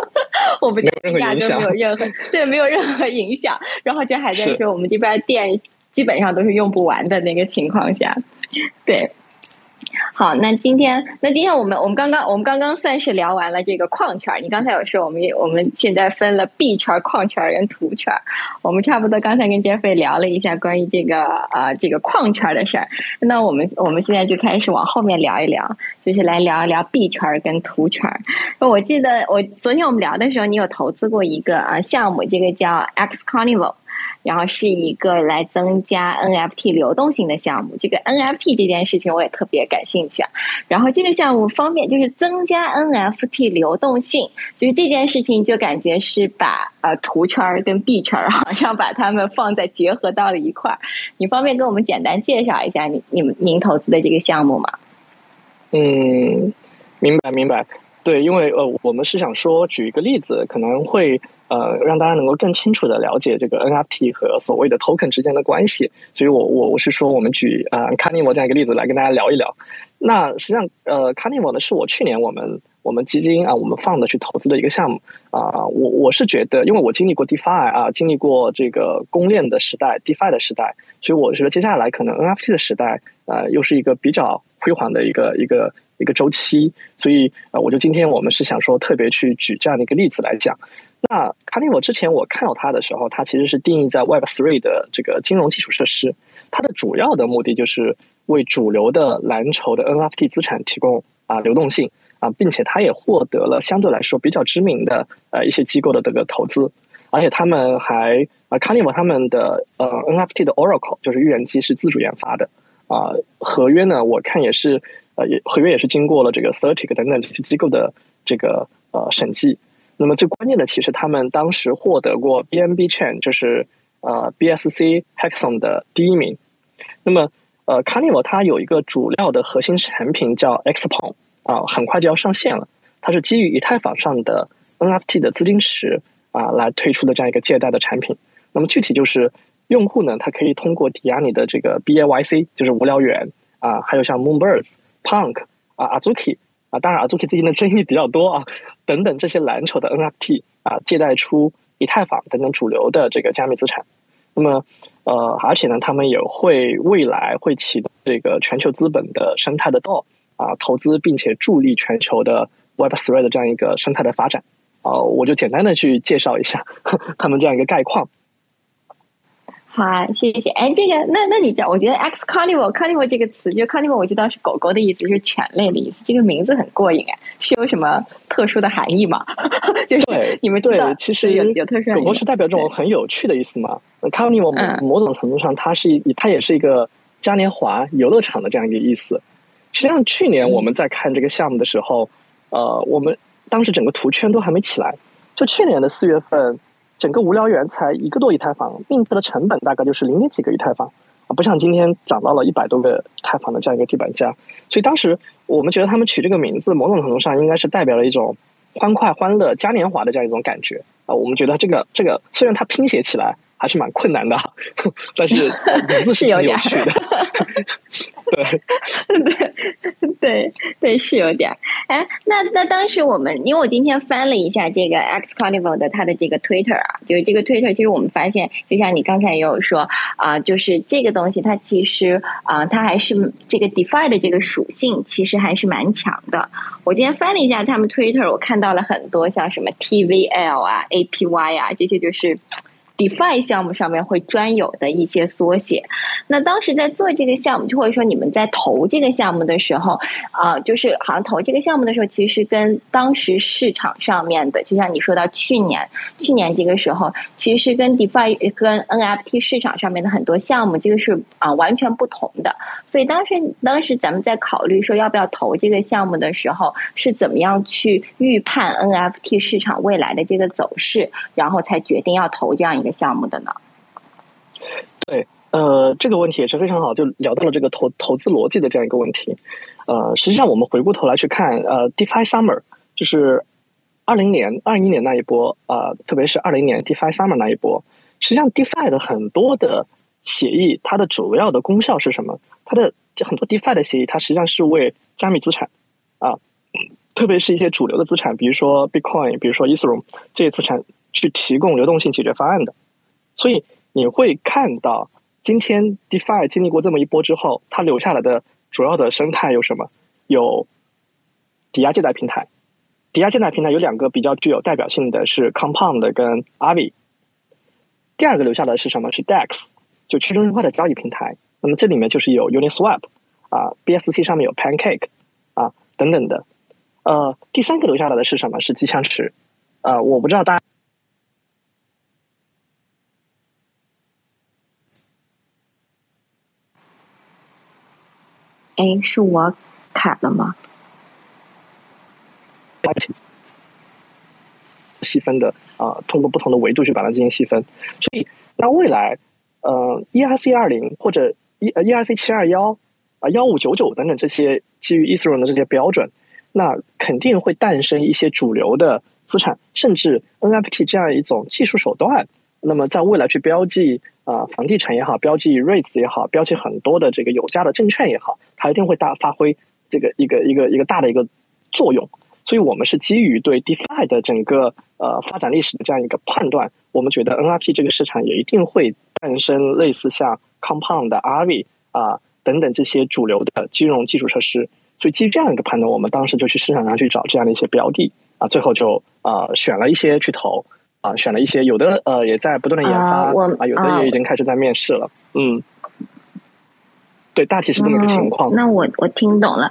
我们家压根儿没有任何对，没有任何影响，然后就还在说我们这边电基本上都是用不完的那个情况下，对。好，那今天，那今天我们我们刚刚我们刚刚算是聊完了这个矿圈你刚才有说，我们我们现在分了 B 圈、矿圈跟图圈我们差不多刚才跟 Jeffrey 聊了一下关于这个呃这个矿圈的事儿。那我们我们现在就开始往后面聊一聊，就是来聊一聊 B 圈跟图圈我记得我昨天我们聊的时候，你有投资过一个啊项目，这个叫 X Carnival。然后是一个来增加 NFT 流动性的项目。这个 NFT 这件事情我也特别感兴趣啊。然后这个项目方面就是增加 NFT 流动性，所以这件事情就感觉是把呃图圈跟币圈 好像把它们放在结合到了一块儿。你方便跟我们简单介绍一下你你们您投资的这个项目吗？嗯，明白明白。对，因为呃，我们是想说举一个例子，可能会。呃，让大家能够更清楚的了解这个 NFT 和所谓的 token 之间的关系，所以我我我是说，我们举啊 Carnival 这样一个例子来跟大家聊一聊。那实际上，呃，Carnival 呢是我去年我们我们基金啊我们放的去投资的一个项目啊。我我是觉得，因为我经历过 DeFi 啊，经历过这个公链的时代，DeFi 的时代，所以我觉得接下来可能 NFT 的时代啊，又是一个比较辉煌的一个一个一个周期。所以啊，我就今天我们是想说，特别去举这样的一个例子来讲。那 Carnival 之前我看到它的时候，它其实是定义在 Web Three 的这个金融基础设施，它的主要的目的就是为主流的蓝筹的 NFT 资产提供啊流动性啊，并且它也获得了相对来说比较知名的呃一些机构的这个投资，而且他们还啊 Carnival 他们的呃 NFT 的 Oracle 就是预言机是自主研发的啊，合约呢我看也是呃也合约也是经过了这个 Certic 等等这些机构的这个呃审计。那么最关键的，其实他们当时获得过 BNB Chain，就是呃 BSC hackson 的第一名。那么呃 Carnival 它有一个主料的核心产品叫 XPON 啊，很快就要上线了。它是基于以太坊上的 NFT 的资金池啊来推出的这样一个借贷的产品。那么具体就是用户呢，他可以通过抵押你的这个 BAYC，就是无聊猿啊，还有像 Moonbirds、Punk 啊、Azuki。啊，当然啊 z u k i 最近的争议比较多啊，等等这些蓝筹的 NFT 啊，借贷出以太坊等等主流的这个加密资产。那么，呃，而且呢，他们也会未来会启动这个全球资本的生态的道啊，投资并且助力全球的 Web3 的这样一个生态的发展。啊，我就简单的去介绍一下 他们这样一个概况。好，啊，谢谢。哎，这个，那那你讲？我觉得 X Carnival，Carnival 这个词，就 Carnival，我知道是狗狗的意思，就是犬类的意思。这个名字很过瘾哎，是有什么特殊的含义吗？就是你们对，其实有有特殊。狗狗是代表这种很有趣的意思嘛？Carnival 某种程度上，它是一它也是一个嘉年华游乐场的这样一个意思。实际上，去年我们在看这个项目的时候，呃，我们当时整个图圈都还没起来，就去年的四月份。整个无聊猿才一个多以太坊，并它的成本大概就是零点几个以太坊啊，不像今天涨到了一百多个以太坊的这样一个地板价。所以当时我们觉得他们取这个名字，某种程度上应该是代表了一种欢快、欢乐、嘉年华的这样一种感觉啊。我们觉得这个这个虽然它拼写起来。还是蛮困难的，但是名字是有点趣的。对对 对对，是有点。哎，那那当时我们，因为我今天翻了一下这个 X Carnival 的它的这个 Twitter 啊，就是这个 Twitter，其实我们发现，就像你刚才也有说啊，就是这个东西它其实啊，它还是这个 DeFi 的这个属性其实还是蛮强的。我今天翻了一下他们 Twitter，我看到了很多像什么 TVL 啊、APY 啊这些，就是。DeFi 项目上面会专有的一些缩写。那当时在做这个项目，就或者说你们在投这个项目的时候，啊，就是好像投这个项目的时候，其实跟当时市场上面的，就像你说到去年，去年这个时候，其实跟 DeFi 跟 NFT 市场上面的很多项目，这个是啊完全不同的。所以当时当时咱们在考虑说要不要投这个项目的时候，是怎么样去预判 NFT 市场未来的这个走势，然后才决定要投这样一一个。项目的呢？对，呃，这个问题也是非常好，就聊到了这个投投资逻辑的这样一个问题。呃，实际上我们回过头来去看，呃，DeFi Summer 就是二零年、二一年那一波，呃，特别是二零年 DeFi Summer 那一波，实际上 DeFi 的很多的协议，它的主要的功效是什么？它的很多 DeFi 的协议，它实际上是为加密资产啊，特别是一些主流的资产，比如说 Bitcoin，比如说 Ethereum 这些资产，去提供流动性解决方案的。所以你会看到，今天 DeFi 经历过这么一波之后，它留下来的主要的生态有什么？有抵押借贷平台，抵押借贷平台有两个比较具有代表性的是 Compound 跟 Avi。第二个留下的是什么？是 DEX，就去中心化的交易平台。那么这里面就是有 Uniswap 啊，BSC 上面有 Pancake 啊等等的。呃，第三个留下来的是什么？是机枪池。啊，我不知道大家。哎，是我卡了吗？细分的啊，通过不同的维度去把它进行细分。所以，那未来呃，ERC 二零或者 E ERC 七二幺啊幺五九九等等这些基于 Ethereum 的这些标准，那肯定会诞生一些主流的资产，甚至 NFT 这样一种技术手段。那么，在未来去标记。啊，房地产也好，标记 REITs 也好，标记很多的这个有价的证券也好，它一定会大发挥这个一个一个一个大的一个作用。所以我们是基于对 DeFi 的整个呃发展历史的这样一个判断，我们觉得 NRP 这个市场也一定会诞生类似像 Compound、Avi 啊等等这些主流的金融基础设施。所以基于这样一个判断，我们当时就去市场上去找这样的一些标的啊，最后就啊选了一些去投。啊，选了一些，有的呃也在不断的研发，啊，有的也已经开始在面试了。嗯，对，大体是这么个情况。那我我听懂了。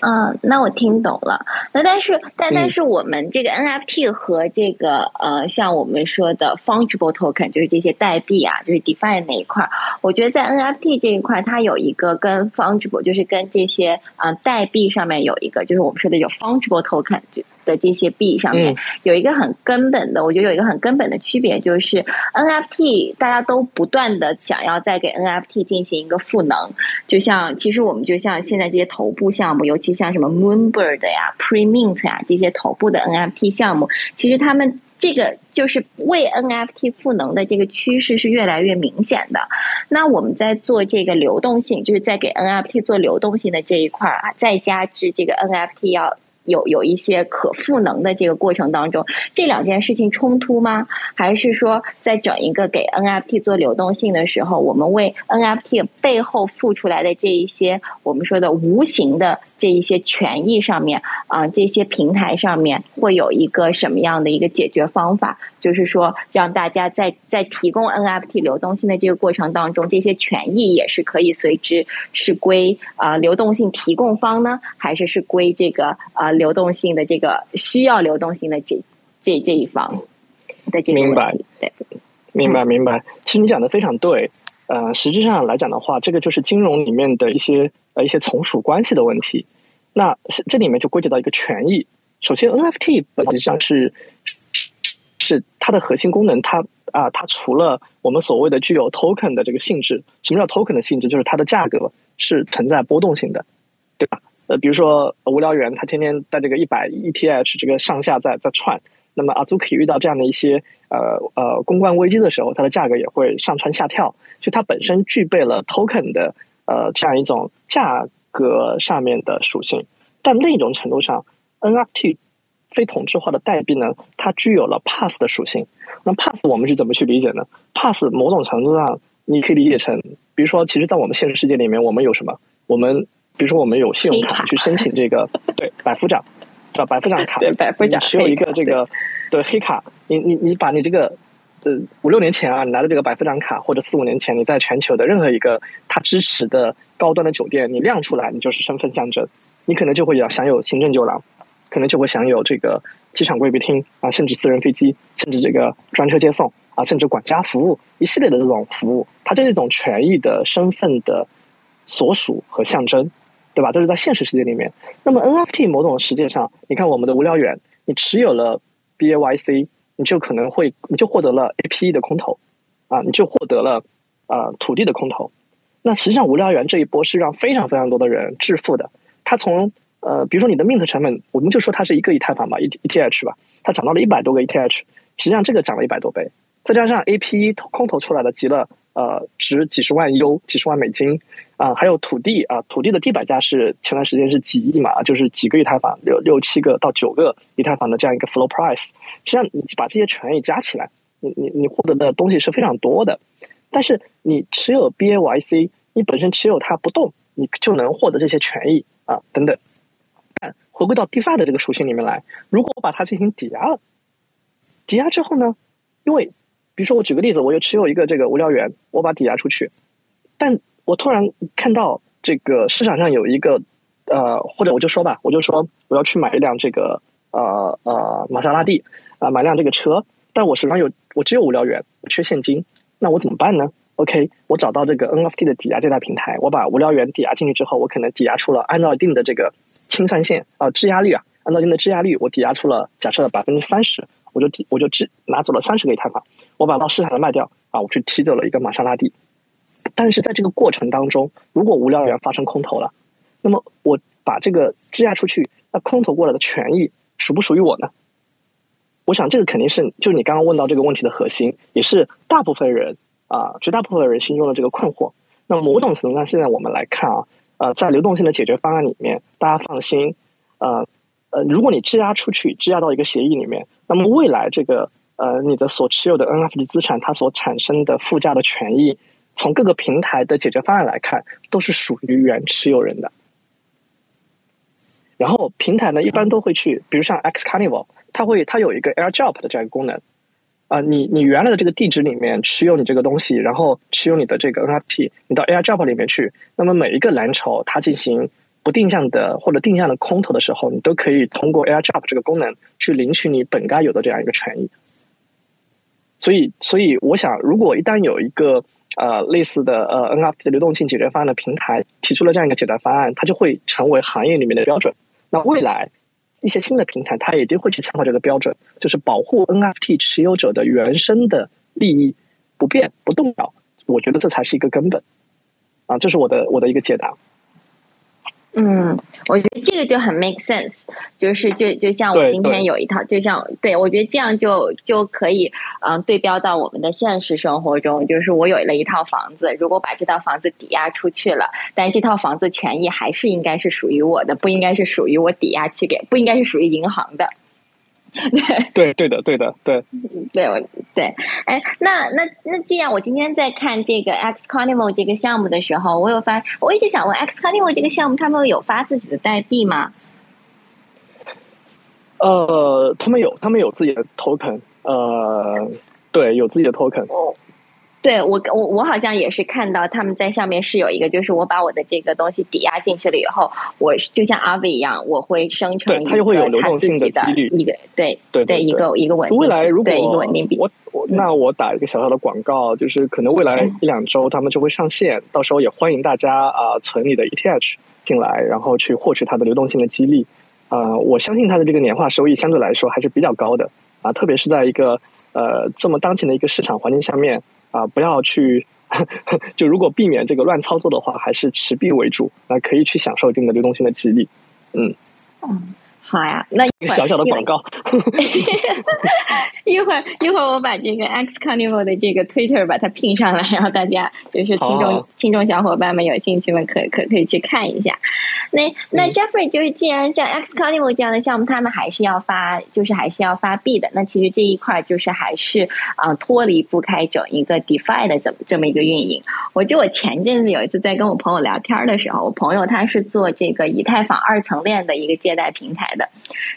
嗯，那我听懂了。那但是但但是我们这个 NFT 和这个呃，像我们说的 fungible token，就是这些代币啊，就是 DeFi 那一块儿，我觉得在 NFT 这一块，它有一个跟 fungible，就是跟这些啊代币上面有一个，就是我们说的有 fungible token 的这些币上面有一个很根本的，我觉得有一个很根本的区别，就是 NFT 大家都不断的想要再给 NFT 进行一个赋能，就像其实我们就像现在这些头部项目，尤其像什么 Moonbird 呀、Premint 呀这些头部的 NFT 项目，其实他们这个就是为 NFT 赋能的这个趋势是越来越明显的。那我们在做这个流动性，就是在给 NFT 做流动性的这一块啊，再加之这个 NFT 要。有有一些可赋能的这个过程当中，这两件事情冲突吗？还是说，在整一个给 NFT 做流动性的时候，我们为 NFT 背后付出来的这一些我们说的无形的这一些权益上面啊，这些平台上面会有一个什么样的一个解决方法？就是说，让大家在在提供 NFT 流动性的这个过程当中，这些权益也是可以随之是归啊流动性提供方呢，还是是归这个啊流动性的这个需要流动性的这这这一方的这个明白对，明白明白。其实你讲的非常对，呃，实际上来讲的话，这个就是金融里面的一些呃一些从属关系的问题。那这里面就归结到一个权益。首先，NFT 本质上是。是它的核心功能，它啊，它除了我们所谓的具有 token 的这个性质，什么叫 token 的性质？就是它的价格是存在波动性的，对吧？呃，比如说无聊猿，它天天在这个一百 ETH 这个上下在在串，那么 Azuki 遇到这样的一些呃呃公关危机的时候，它的价格也会上蹿下跳，就它本身具备了 token 的呃这样一种价格上面的属性，但另一种程度上，NFT。非同质化的代币呢，它具有了 pass 的属性。那 pass 我们是怎么去理解呢？pass 某种程度上你可以理解成，比如说，其实，在我们现实世界里面，我们有什么？我们比如说，我们有信用卡去申请这个 对百夫长，叫百夫长卡，对百夫长持有一个这个对黑卡，你你你把你这个呃五六年前啊，你拿的这个百夫长卡，或者四五年前你在全球的任何一个它支持的高端的酒店，你亮出来，你就是身份象征，你可能就会要享有行政酒廊，可能就会享有这个机场贵宾厅啊，甚至私人飞机，甚至这个专车接送啊，甚至管家服务一系列的这种服务，它这是一种权益的身份的所属和象征。对吧？这是在现实世界里面。那么 NFT 某种实际上，你看我们的无聊猿，你持有了 BAYC，你就可能会，你就获得了 APE 的空投，啊，你就获得了呃土地的空投。那实际上无聊猿这一波是让非常非常多的人致富的。它从呃，比如说你的 mint 成本，我们就说它是一个以太坊吧，E ETH 吧，它涨到了一百多个 ETH，实际上这个涨了一百多倍，再加上 APE 空投出来的集了。呃，值几十万 U，几十万美金啊，还有土地啊，土地的地板价是前段时间是几亿嘛，就是几个以太坊，六六七个到九个以太坊的这样一个 flow price。实际上，你把这些权益加起来，你你你获得的东西是非常多的。但是你持有 BAYC，你本身持有它不动，你就能获得这些权益啊等等。但回归到 DeFi 的这个属性里面来，如果我把它进行抵押了，抵押之后呢，因为比如说，我举个例子，我就持有一个这个无聊猿，我把抵押出去，但我突然看到这个市场上有一个呃，或者我就说吧，我就说我要去买一辆这个呃呃玛莎拉蒂啊，买辆这个车，但我手上有我只有无聊元，缺现金，那我怎么办呢？OK，我找到这个 NFT 的抵押借贷平台，我把无聊猿抵押进去之后，我可能抵押出了按照一定的这个清算线啊质押率啊，按照一定的质押率，我抵押出了假设百分之三十。我就抵我就只拿走了三十个以太坊，我把到市场上卖掉啊，我去提走了一个玛莎拉蒂。但是在这个过程当中，如果无聊猿发生空投了，那么我把这个质押出去，那空投过来的权益属不属于我呢？我想这个肯定是就你刚刚问到这个问题的核心，也是大部分人啊，绝大部分人心中的这个困惑。那么某种程度上，现在我们来看啊，呃，在流动性的解决方案里面，大家放心，呃。呃，如果你质押出去，质押到一个协议里面，那么未来这个呃，你的所持有的 NFT 资产，它所产生的附加的权益，从各个平台的解决方案来看，都是属于原持有人的。然后平台呢，一般都会去，比如像 X Carnival，它会它有一个 AirDrop 的这样一个功能啊，你你原来的这个地址里面持有你这个东西，然后持有你的这个 NFT，你到 AirDrop 里面去，那么每一个蓝筹它进行。不定向的或者定向的空投的时候，你都可以通过 AirDrop 这个功能去领取你本该有的这样一个权益。所以，所以我想，如果一旦有一个呃类似的呃 NFT 流动性解决方案的平台提出了这样一个解决方案，它就会成为行业里面的标准。那未来一些新的平台，它一定会去参考这个标准，就是保护 NFT 持有者的原生的利益不变不动摇。我觉得这才是一个根本啊，这是我的我的一个解答。嗯，我觉得这个就很 make sense，就是就就像我今天有一套，就像对我觉得这样就就可以嗯对标到我们的现实生活中，就是我有了一套房子，如果把这套房子抵押出去了，但这套房子权益还是应该是属于我的，不应该是属于我抵押去给，不应该是属于银行的。对对的对的对，对我对，哎，那那那既然我今天在看这个 X Carnival 这个项目的时候，我有发，我一直想问 X Carnival 这个项目，他们有发自己的代币吗？呃，他们有，他们有自己的 token，呃，对，有自己的 token。对我我我好像也是看到他们在上面是有一个，就是我把我的这个东西抵押进去了以后，我就像阿伟一样，我会生成它就会有流动性的一个对对对一个一个稳定未来如果一个稳定币，我我那我打一个小小的广告，就是可能未来一两周他们就会上线，到时候也欢迎大家啊存你的 ETH 进来，然后去获取它的流动性的激励啊，我相信它的这个年化收益相对来说还是比较高的啊，特别是在一个呃这么当前的一个市场环境下面。啊，不要去，就如果避免这个乱操作的话，还是持币为主，那可以去享受一定的流动性的激励，嗯。嗯。好呀，那一个小小的广告。一会儿一会儿我把这个 X Carnival 的这个 Twitter 把它拼上来，然后大家就是听众听众小伙伴们有兴趣们可可可以去看一下。那那 Jeffrey 就是既然像 X Carnival 这样的项目，他们还是要发，就是还是要发币的。那其实这一块就是还是啊脱离不开整一个 DeFi 的这么这么一个运营。我记得我前阵子有一次在跟我朋友聊天的时候，我朋友他是做这个以太坊二层链的一个借贷平台的，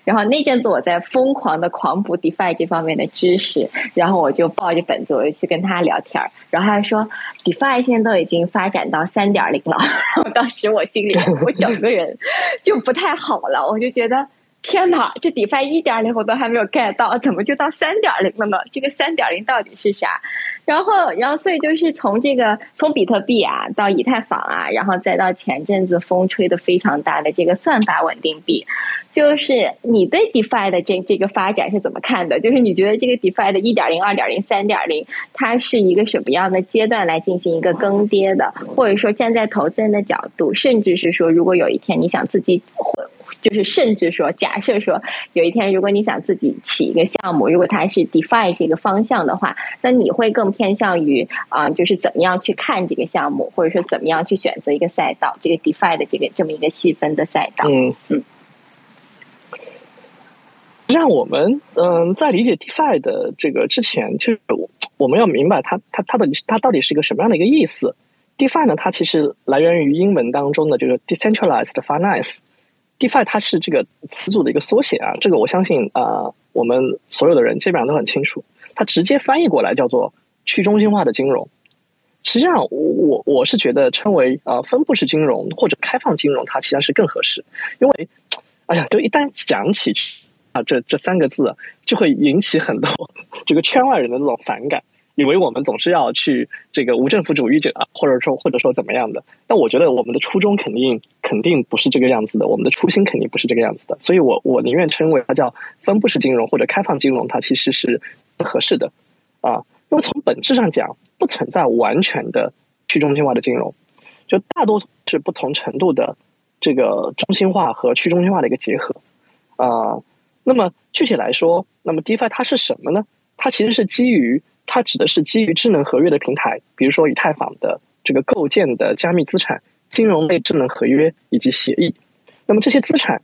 然后那阵子我在疯狂的狂补 DeFi 这方面的知识，然后我就抱着本子我就去跟他聊天，然后他说 DeFi 现在都已经发展到三点零了，然后当时我心里 我整个人就不太好了，我就觉得。天哪，这 DeFi 一点零我都还没有 get 到，怎么就到三点零了呢？这个三点零到底是啥？然后，然后，所以就是从这个从比特币啊，到以太坊啊，然后再到前阵子风吹的非常大的这个算法稳定币，就是你对 DeFi 的这这个发展是怎么看的？就是你觉得这个 DeFi 的一点零、二点零、三点零，它是一个什么样的阶段来进行一个更迭的？或者说站在投资人的角度，甚至是说，如果有一天你想自己混。就是甚至说，假设说有一天，如果你想自己起一个项目，如果它是 DeFi 这个方向的话，那你会更偏向于啊，就是怎么样去看这个项目，或者说怎么样去选择一个赛道，这个 DeFi 的这个这么一个细分的赛道。嗯嗯。让我们嗯在理解 DeFi 的这个之前，就是我们要明白它它它的它到底是一个什么样的一个意思。DeFi 呢，它其实来源于英文当中的这个 Decentralized Finance。DeFi 它是这个词组的一个缩写啊，这个我相信啊，我们所有的人基本上都很清楚。它直接翻译过来叫做去中心化的金融。实际上，我我我是觉得称为啊分布式金融或者开放金融，它其实是更合适。因为，哎呀，就一旦讲起啊这这三个字，就会引起很多这个圈外人的这种反感。以为我们总是要去这个无政府主义者，或者说或者说怎么样的？但我觉得我们的初衷肯定肯定不是这个样子的，我们的初心肯定不是这个样子的。所以我我宁愿称为它叫分布式金融或者开放金融，它其实是不合适的啊。那么从本质上讲，不存在完全的去中心化的金融，就大多是不同程度的这个中心化和去中心化的一个结合啊。那么具体来说，那么 DeFi 它是什么呢？它其实是基于它指的是基于智能合约的平台，比如说以太坊的这个构建的加密资产、金融类智能合约以及协议。那么这些资产、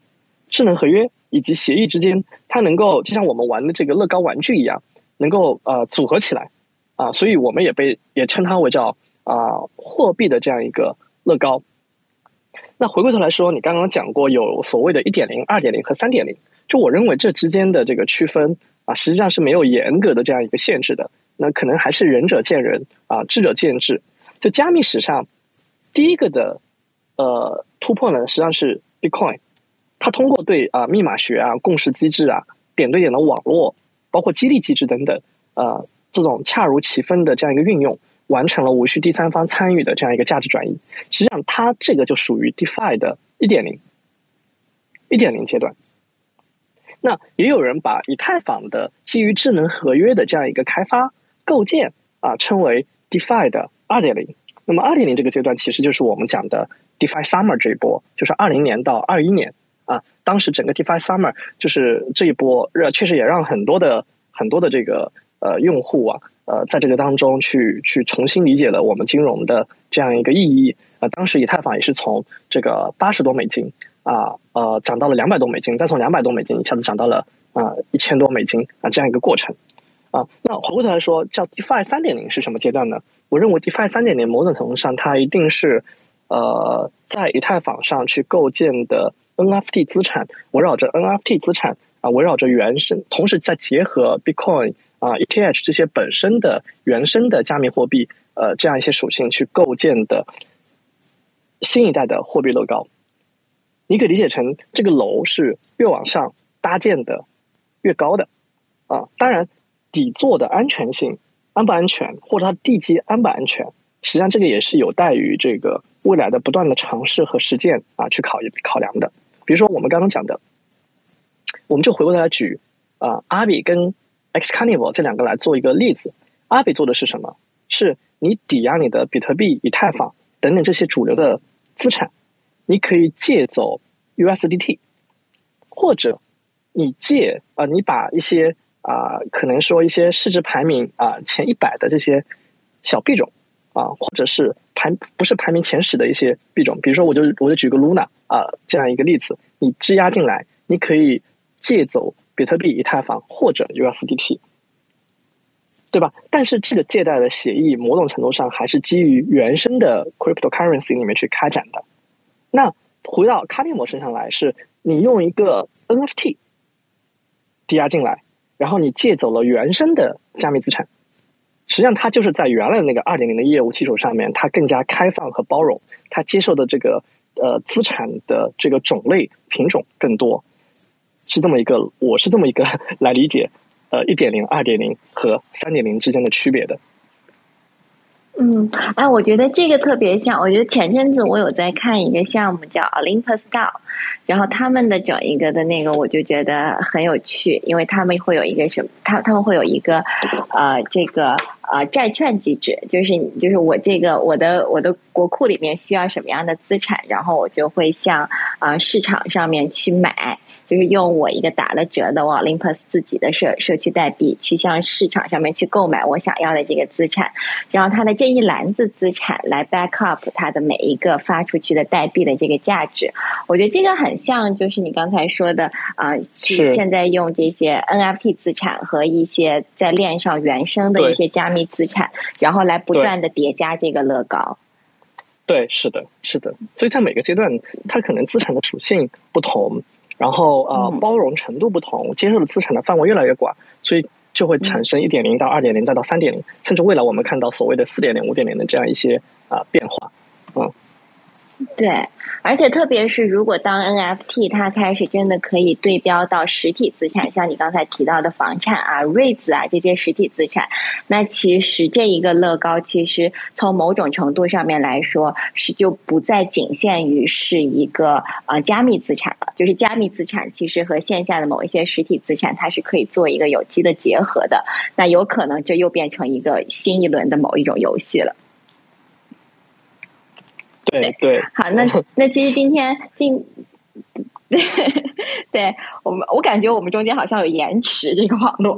智能合约以及协议之间，它能够就像我们玩的这个乐高玩具一样，能够呃组合起来啊，所以我们也被也称它为叫啊货币的这样一个乐高。那回过头来说，你刚刚讲过有所谓的一点零、二点零和三点零，就我认为这之间的这个区分啊，实际上是没有严格的这样一个限制的。那可能还是仁者见仁啊，智者见智。就加密史上第一个的呃突破呢，实际上是 Bitcoin。它通过对啊密码学啊、共识机制啊、点对点的网络，包括激励机制等等，呃，这种恰如其分的这样一个运用，完成了无需第三方参与的这样一个价值转移。实际上，它这个就属于 DeFi 的一点零、一点零阶段。那也有人把以太坊的基于智能合约的这样一个开发。构建啊，称为 DeFi 的二点零。那么二点零这个阶段，其实就是我们讲的 DeFi Summer 这一波，就是二零年到二一年啊。当时整个 DeFi Summer 就是这一波，呃，确实也让很多的很多的这个呃用户啊，呃，在这个当中去去重新理解了我们金融的这样一个意义。啊，当时以太坊也是从这个八十多美金啊，呃，涨到了两百多美金，再从两百多美金一下子涨到了啊一千多美金啊，这样一个过程。啊，那回过头来说，叫 DeFi 三点零是什么阶段呢？我认为 DeFi 三点零某种程度上，它一定是呃，在以太坊上去构建的 NFT 资产，围绕着 NFT 资产啊，围绕着原生，同时再结合 Bitcoin 啊、ETH 这些本身的原生的加密货币呃这样一些属性去构建的新一代的货币乐高。你可以理解成这个楼是越往上搭建的越高的啊，当然。底座的安全性安不安全，或者它地基安不安全，实际上这个也是有待于这个未来的不断的尝试和实践啊去考考量的。比如说我们刚刚讲的，我们就回过头来举啊阿比跟 X Carnival 这两个来做一个例子。阿比做的是什么？是你抵押你的比特币、以太坊等等这些主流的资产，你可以借走 USDT，或者你借啊你把一些。啊，可能说一些市值排名啊前一百的这些小币种啊，或者是排不是排名前十的一些币种，比如说我就我就举个 Luna 啊这样一个例子，你质押进来，你可以借走比特币、以太坊或者 USDT。对吧？但是这个借贷的协议，某种程度上还是基于原生的 cryptocurrency 里面去开展的。那回到卡利摩身上来，是你用一个 NFT 抵押进来，然后你借走了原生的加密资产。实际上，它就是在原来的那个二点零的业务基础上面，它更加开放和包容，它接受的这个呃资产的这个种类品种更多，是这么一个，我是这么一个 来理解。呃，一点零、二点零和三点零之间的区别的。嗯，哎，我觉得这个特别像。我觉得前阵子我有在看一个项目叫 Olympus DAO，然后他们的整一个的那个，我就觉得很有趣，因为他们会有一个什么，他他们会有一个呃这个呃债券机制，就是就是我这个我的我的国库里面需要什么样的资产，然后我就会向啊市场上面去买。就是用我一个打了折的 Olympus 自己的社社区代币，去向市场上面去购买我想要的这个资产，然后它的这一篮子资产来 back up 它的每一个发出去的代币的这个价值。我觉得这个很像，就是你刚才说的啊，是现在用这些 NFT 资产和一些在链上原生的一些加密资产，然后来不断的叠加这个乐高。对，是的，是的。所以在每个阶段，它可能资产的属性不同。然后呃，包容程度不同，接受的资产的范围越来越广，所以就会产生一点零到二点零再到三点零，甚至未来我们看到所谓的四点零、五点零的这样一些啊变化，嗯。对，而且特别是如果当 NFT 它开始真的可以对标到实体资产，像你刚才提到的房产啊、瑞子啊这些实体资产，那其实这一个乐高其实从某种程度上面来说是就不再仅限于是一个呃加密资产了，就是加密资产其实和线下的某一些实体资产它是可以做一个有机的结合的，那有可能这又变成一个新一轮的某一种游戏了。对对，好，那 那其实今天今，对我们，我感觉我们中间好像有延迟，这个网络。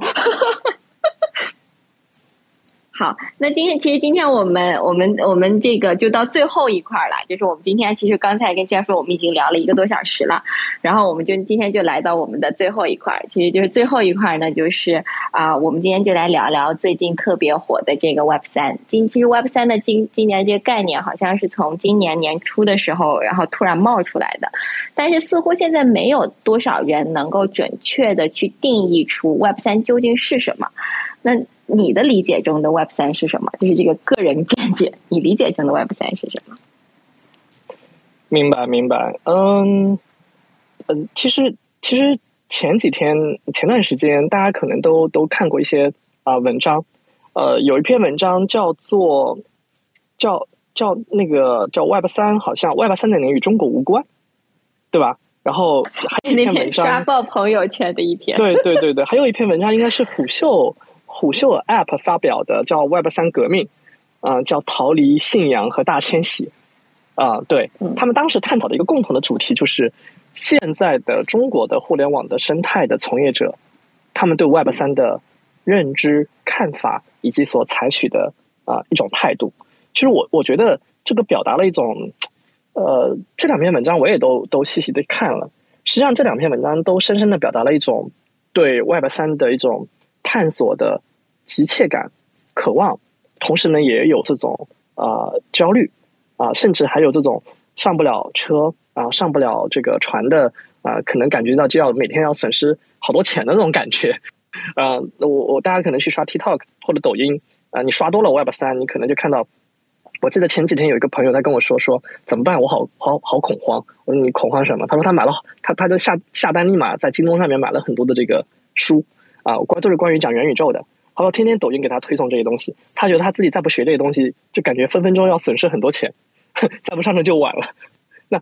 好，那今天其实今天我们我们我们这个就到最后一块了，就是我们今天其实刚才跟 Jeff 我们已经聊了一个多小时了，然后我们就今天就来到我们的最后一块，其实就是最后一块呢，就是啊，我们今天就来聊聊最近特别火的这个 Web 三。今其实 Web 三的今今年这个概念好像是从今年年初的时候，然后突然冒出来的，但是似乎现在没有多少人能够准确的去定义出 Web 三究竟是什么。那你的理解中的 Web 三是什么？就是这个个人见解。你理解中的 Web 三是什么？明白，明白。嗯嗯，其实其实前几天前段时间，大家可能都都看过一些啊文章。呃，有一篇文章叫做叫叫那个叫 Web 三，好像 Web 三点零与中国无关，对吧？然后还有一篇文章刷爆朋友圈的一篇。对对对对，还有一篇文章应该是虎嗅。虎嗅 App 发表的叫 Web 三革命，嗯，叫逃离信仰和大迁徙，啊，对他们当时探讨的一个共同的主题就是现在的中国的互联网的生态的从业者，他们对 Web 三的认知、看法以及所采取的啊一种态度。其实我我觉得这个表达了一种，呃，这两篇文章我也都都细细的看了，实际上这两篇文章都深深的表达了一种对 Web 三的一种。探索的急切感、渴望，同时呢，也有这种啊焦虑啊，甚至还有这种上不了车啊、上不了这个船的啊，可能感觉到就要每天要损失好多钱的这种感觉啊。我我大家可能去刷 TikTok 或者抖音啊，你刷多了 Web 三，你可能就看到。我记得前几天有一个朋友他跟我说说怎么办？我好好好恐慌。我说你恐慌什么？他说他买了他他就下下单立马在京东上面买了很多的这个书。啊，关都是关于讲元宇宙的。好了，天天抖音给他推送这些东西，他觉得他自己再不学这些东西，就感觉分分钟要损失很多钱，再不上车就晚了。那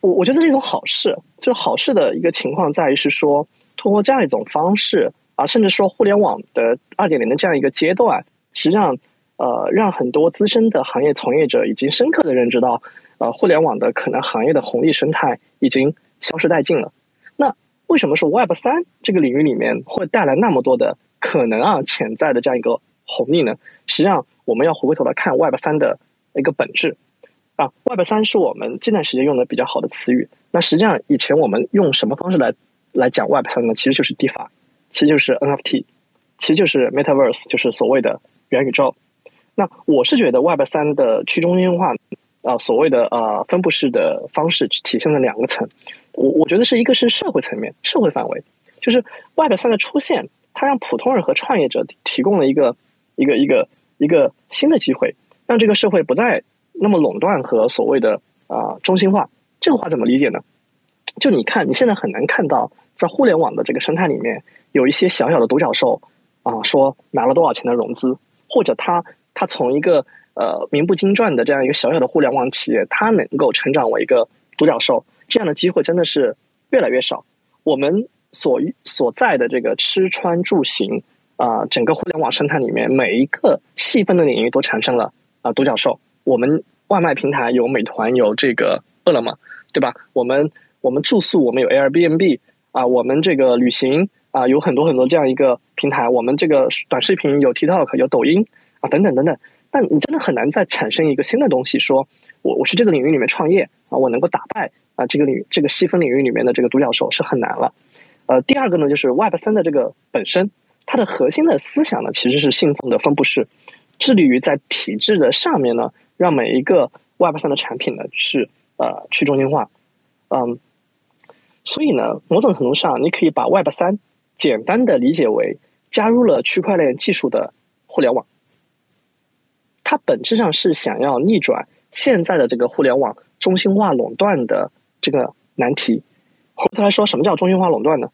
我我觉得这是一种好事，就是好事的一个情况在于是说，通过这样一种方式啊，甚至说互联网的二点零的这样一个阶段，实际上呃，让很多资深的行业从业者已经深刻的认知到，呃，互联网的可能行业的红利生态已经消失殆尽了。那为什么说 Web 三这个领域里面会带来那么多的可能啊潜在的这样一个红利呢？实际上，我们要回过头来看 Web 三的一个本质啊。Web 三是我们这段时间用的比较好的词语。那实际上，以前我们用什么方式来来讲 Web 三呢？其实就是 DeFi，其实就是 NFT 其实就是 Metaverse，就是所谓的元宇宙。那我是觉得 Web 三的去中心化，呃，所谓的呃分布式的方式体现了两个层。我我觉得是一个是社会层面、社会范围，就是 Web 三的出现，它让普通人和创业者提供了一个一个一个一个新的机会，让这个社会不再那么垄断和所谓的啊中心化。这个话怎么理解呢？就你看，你现在很难看到在互联网的这个生态里面有一些小小的独角兽啊，说拿了多少钱的融资，或者他。他从一个呃名不经传的这样一个小小的互联网企业，他能够成长为一个独角兽，这样的机会真的是越来越少。我们所所在的这个吃穿住行啊，整个互联网生态里面，每一个细分的领域都产生了啊独角兽。我们外卖平台有美团，有这个饿了么，对吧？我们我们住宿，我们有 Airbnb 啊，我们这个旅行啊，有很多很多这样一个平台。我们这个短视频有 TikTok，有抖音。啊，等等等等，但你真的很难再产生一个新的东西，说我我去这个领域里面创业啊，我能够打败啊这个领这个细分领域里面的这个独角兽是很难了。呃，第二个呢，就是 Web 三的这个本身，它的核心的思想呢，其实是信奉的分布式，致力于在体制的上面呢，让每一个 Web 三的产品呢是呃去中心化。嗯，所以呢，某种程度上，你可以把 Web 三简单的理解为加入了区块链技术的互联网。它本质上是想要逆转现在的这个互联网中心化垄断的这个难题。回头来说，什么叫中心化垄断呢？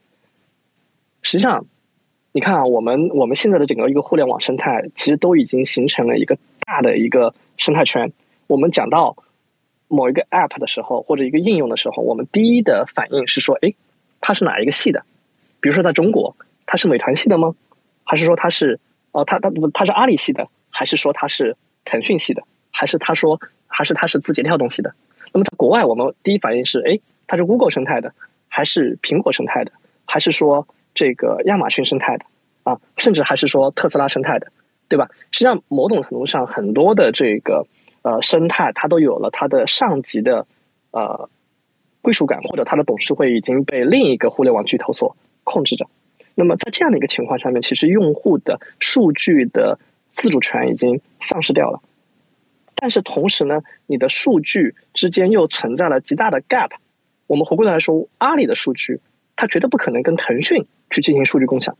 实际上，你看啊，我们我们现在的整个一个互联网生态，其实都已经形成了一个大的一个生态圈。我们讲到某一个 App 的时候，或者一个应用的时候，我们第一的反应是说，哎，它是哪一个系的？比如说在中国，它是美团系的吗？还是说它是哦，它它它是阿里系的？还是说它是？腾讯系的，还是他说，还是它是字节跳动系的？那么在国外，我们第一反应是，哎，它是 Google 生态的，还是苹果生态的，还是说这个亚马逊生态的啊？甚至还是说特斯拉生态的，对吧？实际上，某种程度上，很多的这个呃生态，它都有了它的上级的呃归属感，或者它的董事会已经被另一个互联网巨头所控制着。那么在这样的一个情况下面，其实用户的数据的。自主权已经丧失掉了，但是同时呢，你的数据之间又存在了极大的 gap。我们回过头来说，阿里的数据，它绝对不可能跟腾讯去进行数据共享，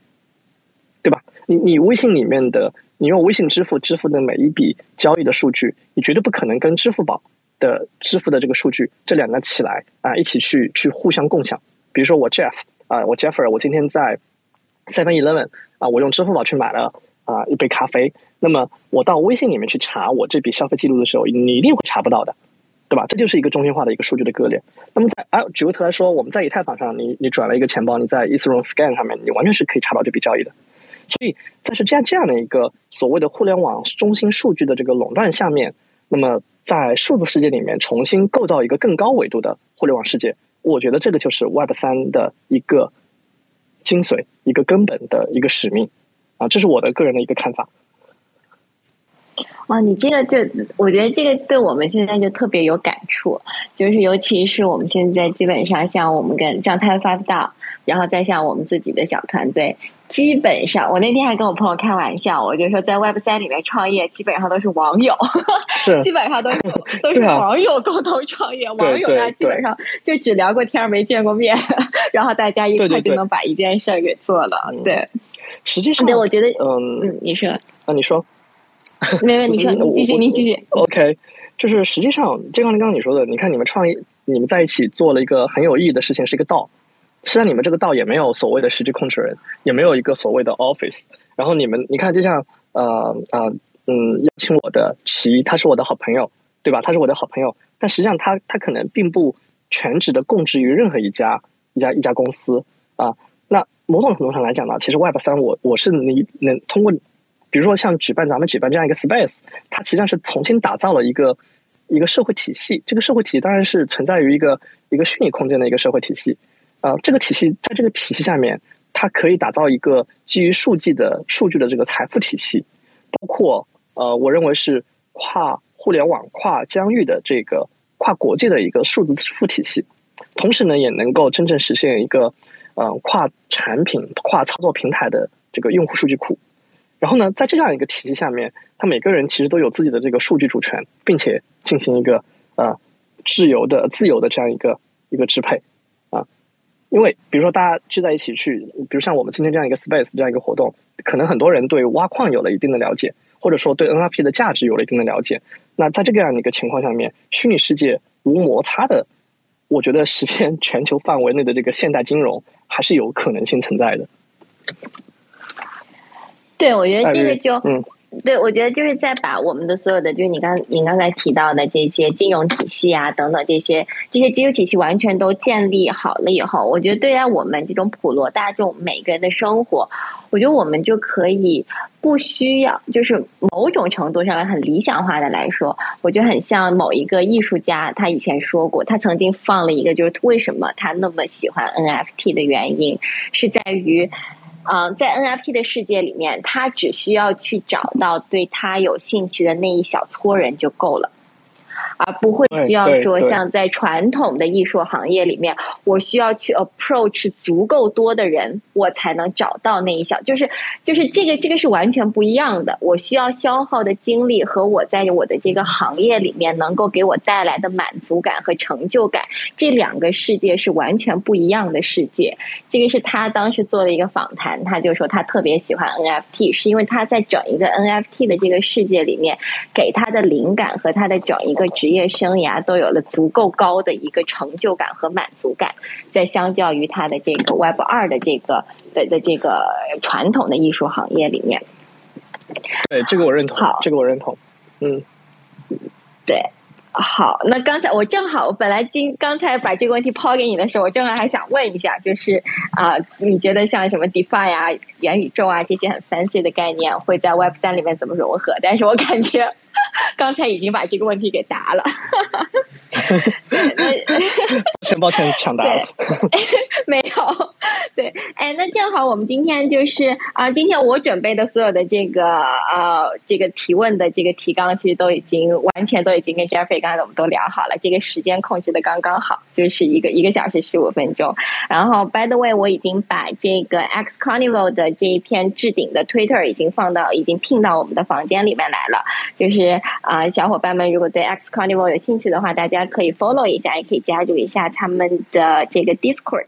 对吧？你你微信里面的，你用微信支付支付的每一笔交易的数据，你绝对不可能跟支付宝的支付的这个数据，这两个起来啊，一起去去互相共享。比如说我 Jeff 啊，我 Jeffer，我今天在 Seven Eleven 啊，我用支付宝去买了。啊，一杯咖啡。那么我到微信里面去查我这笔消费记录的时候，你一定会查不到的，对吧？这就是一个中心化的一个数据的割裂。那么在啊，举个头来说，我们在以太坊上，你你转了一个钱包，你在 Ethereum Scan 上面，你完全是可以查到这笔交易的。所以在是这样这样的一个所谓的互联网中心数据的这个垄断下面，那么在数字世界里面重新构造一个更高维度的互联网世界，我觉得这个就是 Web 三的一个精髓，一个根本的一个使命。啊，这是我的个人的一个看法。哇，你这个就，我觉得这个对我们现在就特别有感触，就是尤其是我们现在基本上像我们跟像 Type Five 到，然后再像我们自己的小团队，基本上我那天还跟我朋友开玩笑，我就说在 Web 三里面创业，基本上都是网友，是基本上都是 都是网友共同创业，网友呢基本上就只聊过天没见过面，然后大家一块就能把一件事给做了，对。实际上，对，我觉得，嗯，你说，啊，你说，没问题，你说，你继续，你继续。OK，就是实际上，就像刚刚你说的，你看你们创业，你们在一起做了一个很有意义的事情，是一个道。实际上，你们这个道也没有所谓的实际控制人，也没有一个所谓的 office。然后你们，你看，就像呃呃嗯，邀请我的齐，他是我的好朋友，对吧？他是我的好朋友，但实际上他他可能并不全职的供职于任何一家一家一家公司啊。那某种程度上来讲呢，其实 Web 三我我是能能通过，比如说像举办咱们举办这样一个 Space，它实际上是重新打造了一个一个社会体系。这个社会体系当然是存在于一个一个虚拟空间的一个社会体系。啊，这个体系在这个体系下面，它可以打造一个基于数据的数据的这个财富体系，包括呃，我认为是跨互联网、跨疆域的这个跨国际的一个数字支付体系，同时呢，也能够真正实现一个。嗯，跨产品、跨操作平台的这个用户数据库。然后呢，在这样一个体系下面，他每个人其实都有自己的这个数据主权，并且进行一个呃自由的、自由的这样一个一个支配啊。因为比如说大家聚在一起去，比如像我们今天这样一个 space 这样一个活动，可能很多人对挖矿有了一定的了解，或者说对 NFT 的价值有了一定的了解。那在这个样的一个情况下面，虚拟世界无摩擦的，我觉得实现 全球范围内的这个现代金融还是有可能性存在的。对，我觉得这个就，嗯，对，我觉得就是在把我们的所有的，就是你刚您刚才提到的这些金融体系啊等等这些这些基础体系完全都建立好了以后，我觉得对待我们这种普罗大众每个人的生活，我觉得我们就可以不需要，就是某种程度上很理想化的来说，我觉得很像某一个艺术家，他以前说过，他曾经放了一个，就是为什么他那么喜欢 NFT 的原因，是在于。嗯，在 NFT 的世界里面，他只需要去找到对他有兴趣的那一小撮人就够了。而不会需要说像在传统的艺术行业里面，我需要去 approach 足够多的人，我才能找到那一小，就是就是这个这个是完全不一样的。我需要消耗的精力和我在我的这个行业里面能够给我带来的满足感和成就感，这两个世界是完全不一样的世界。这个是他当时做了一个访谈，他就说他特别喜欢 NFT，是因为他在整一个 NFT 的这个世界里面，给他的灵感和他的整一个。职业生涯都有了足够高的一个成就感和满足感，在相较于他的这个 Web 二的这个的的这个传统的艺术行业里面，对这个我认同，这个我认同，嗯，对，好，那刚才我正好，我本来今刚才把这个问题抛给你的时候，我正好还想问一下，就是啊，你觉得像什么 DeFi 啊、元宇宙啊这些很 fancy 的概念，会在 Web 三里面怎么融合？但是我感觉。刚才已经把这个问题给答了，抱歉抱歉抢答了，没有，对，哎，那正好我们今天就是啊，今天我准备的所有的这个呃这个提问的这个提纲，其实都已经完全都已经跟 Jeffrey 刚才我们都聊好了，这个时间控制的刚刚好，就是一个一个小时十五分钟。然后 By the way，我已经把这个 X Carnival 的这一篇置顶的 Twitter 已经放到已经拼到我们的房间里面来了，就是。啊，小伙伴们，如果对 X Carnival 有兴趣的话，大家可以 follow 一下，也可以加入一下他们的这个 Discord。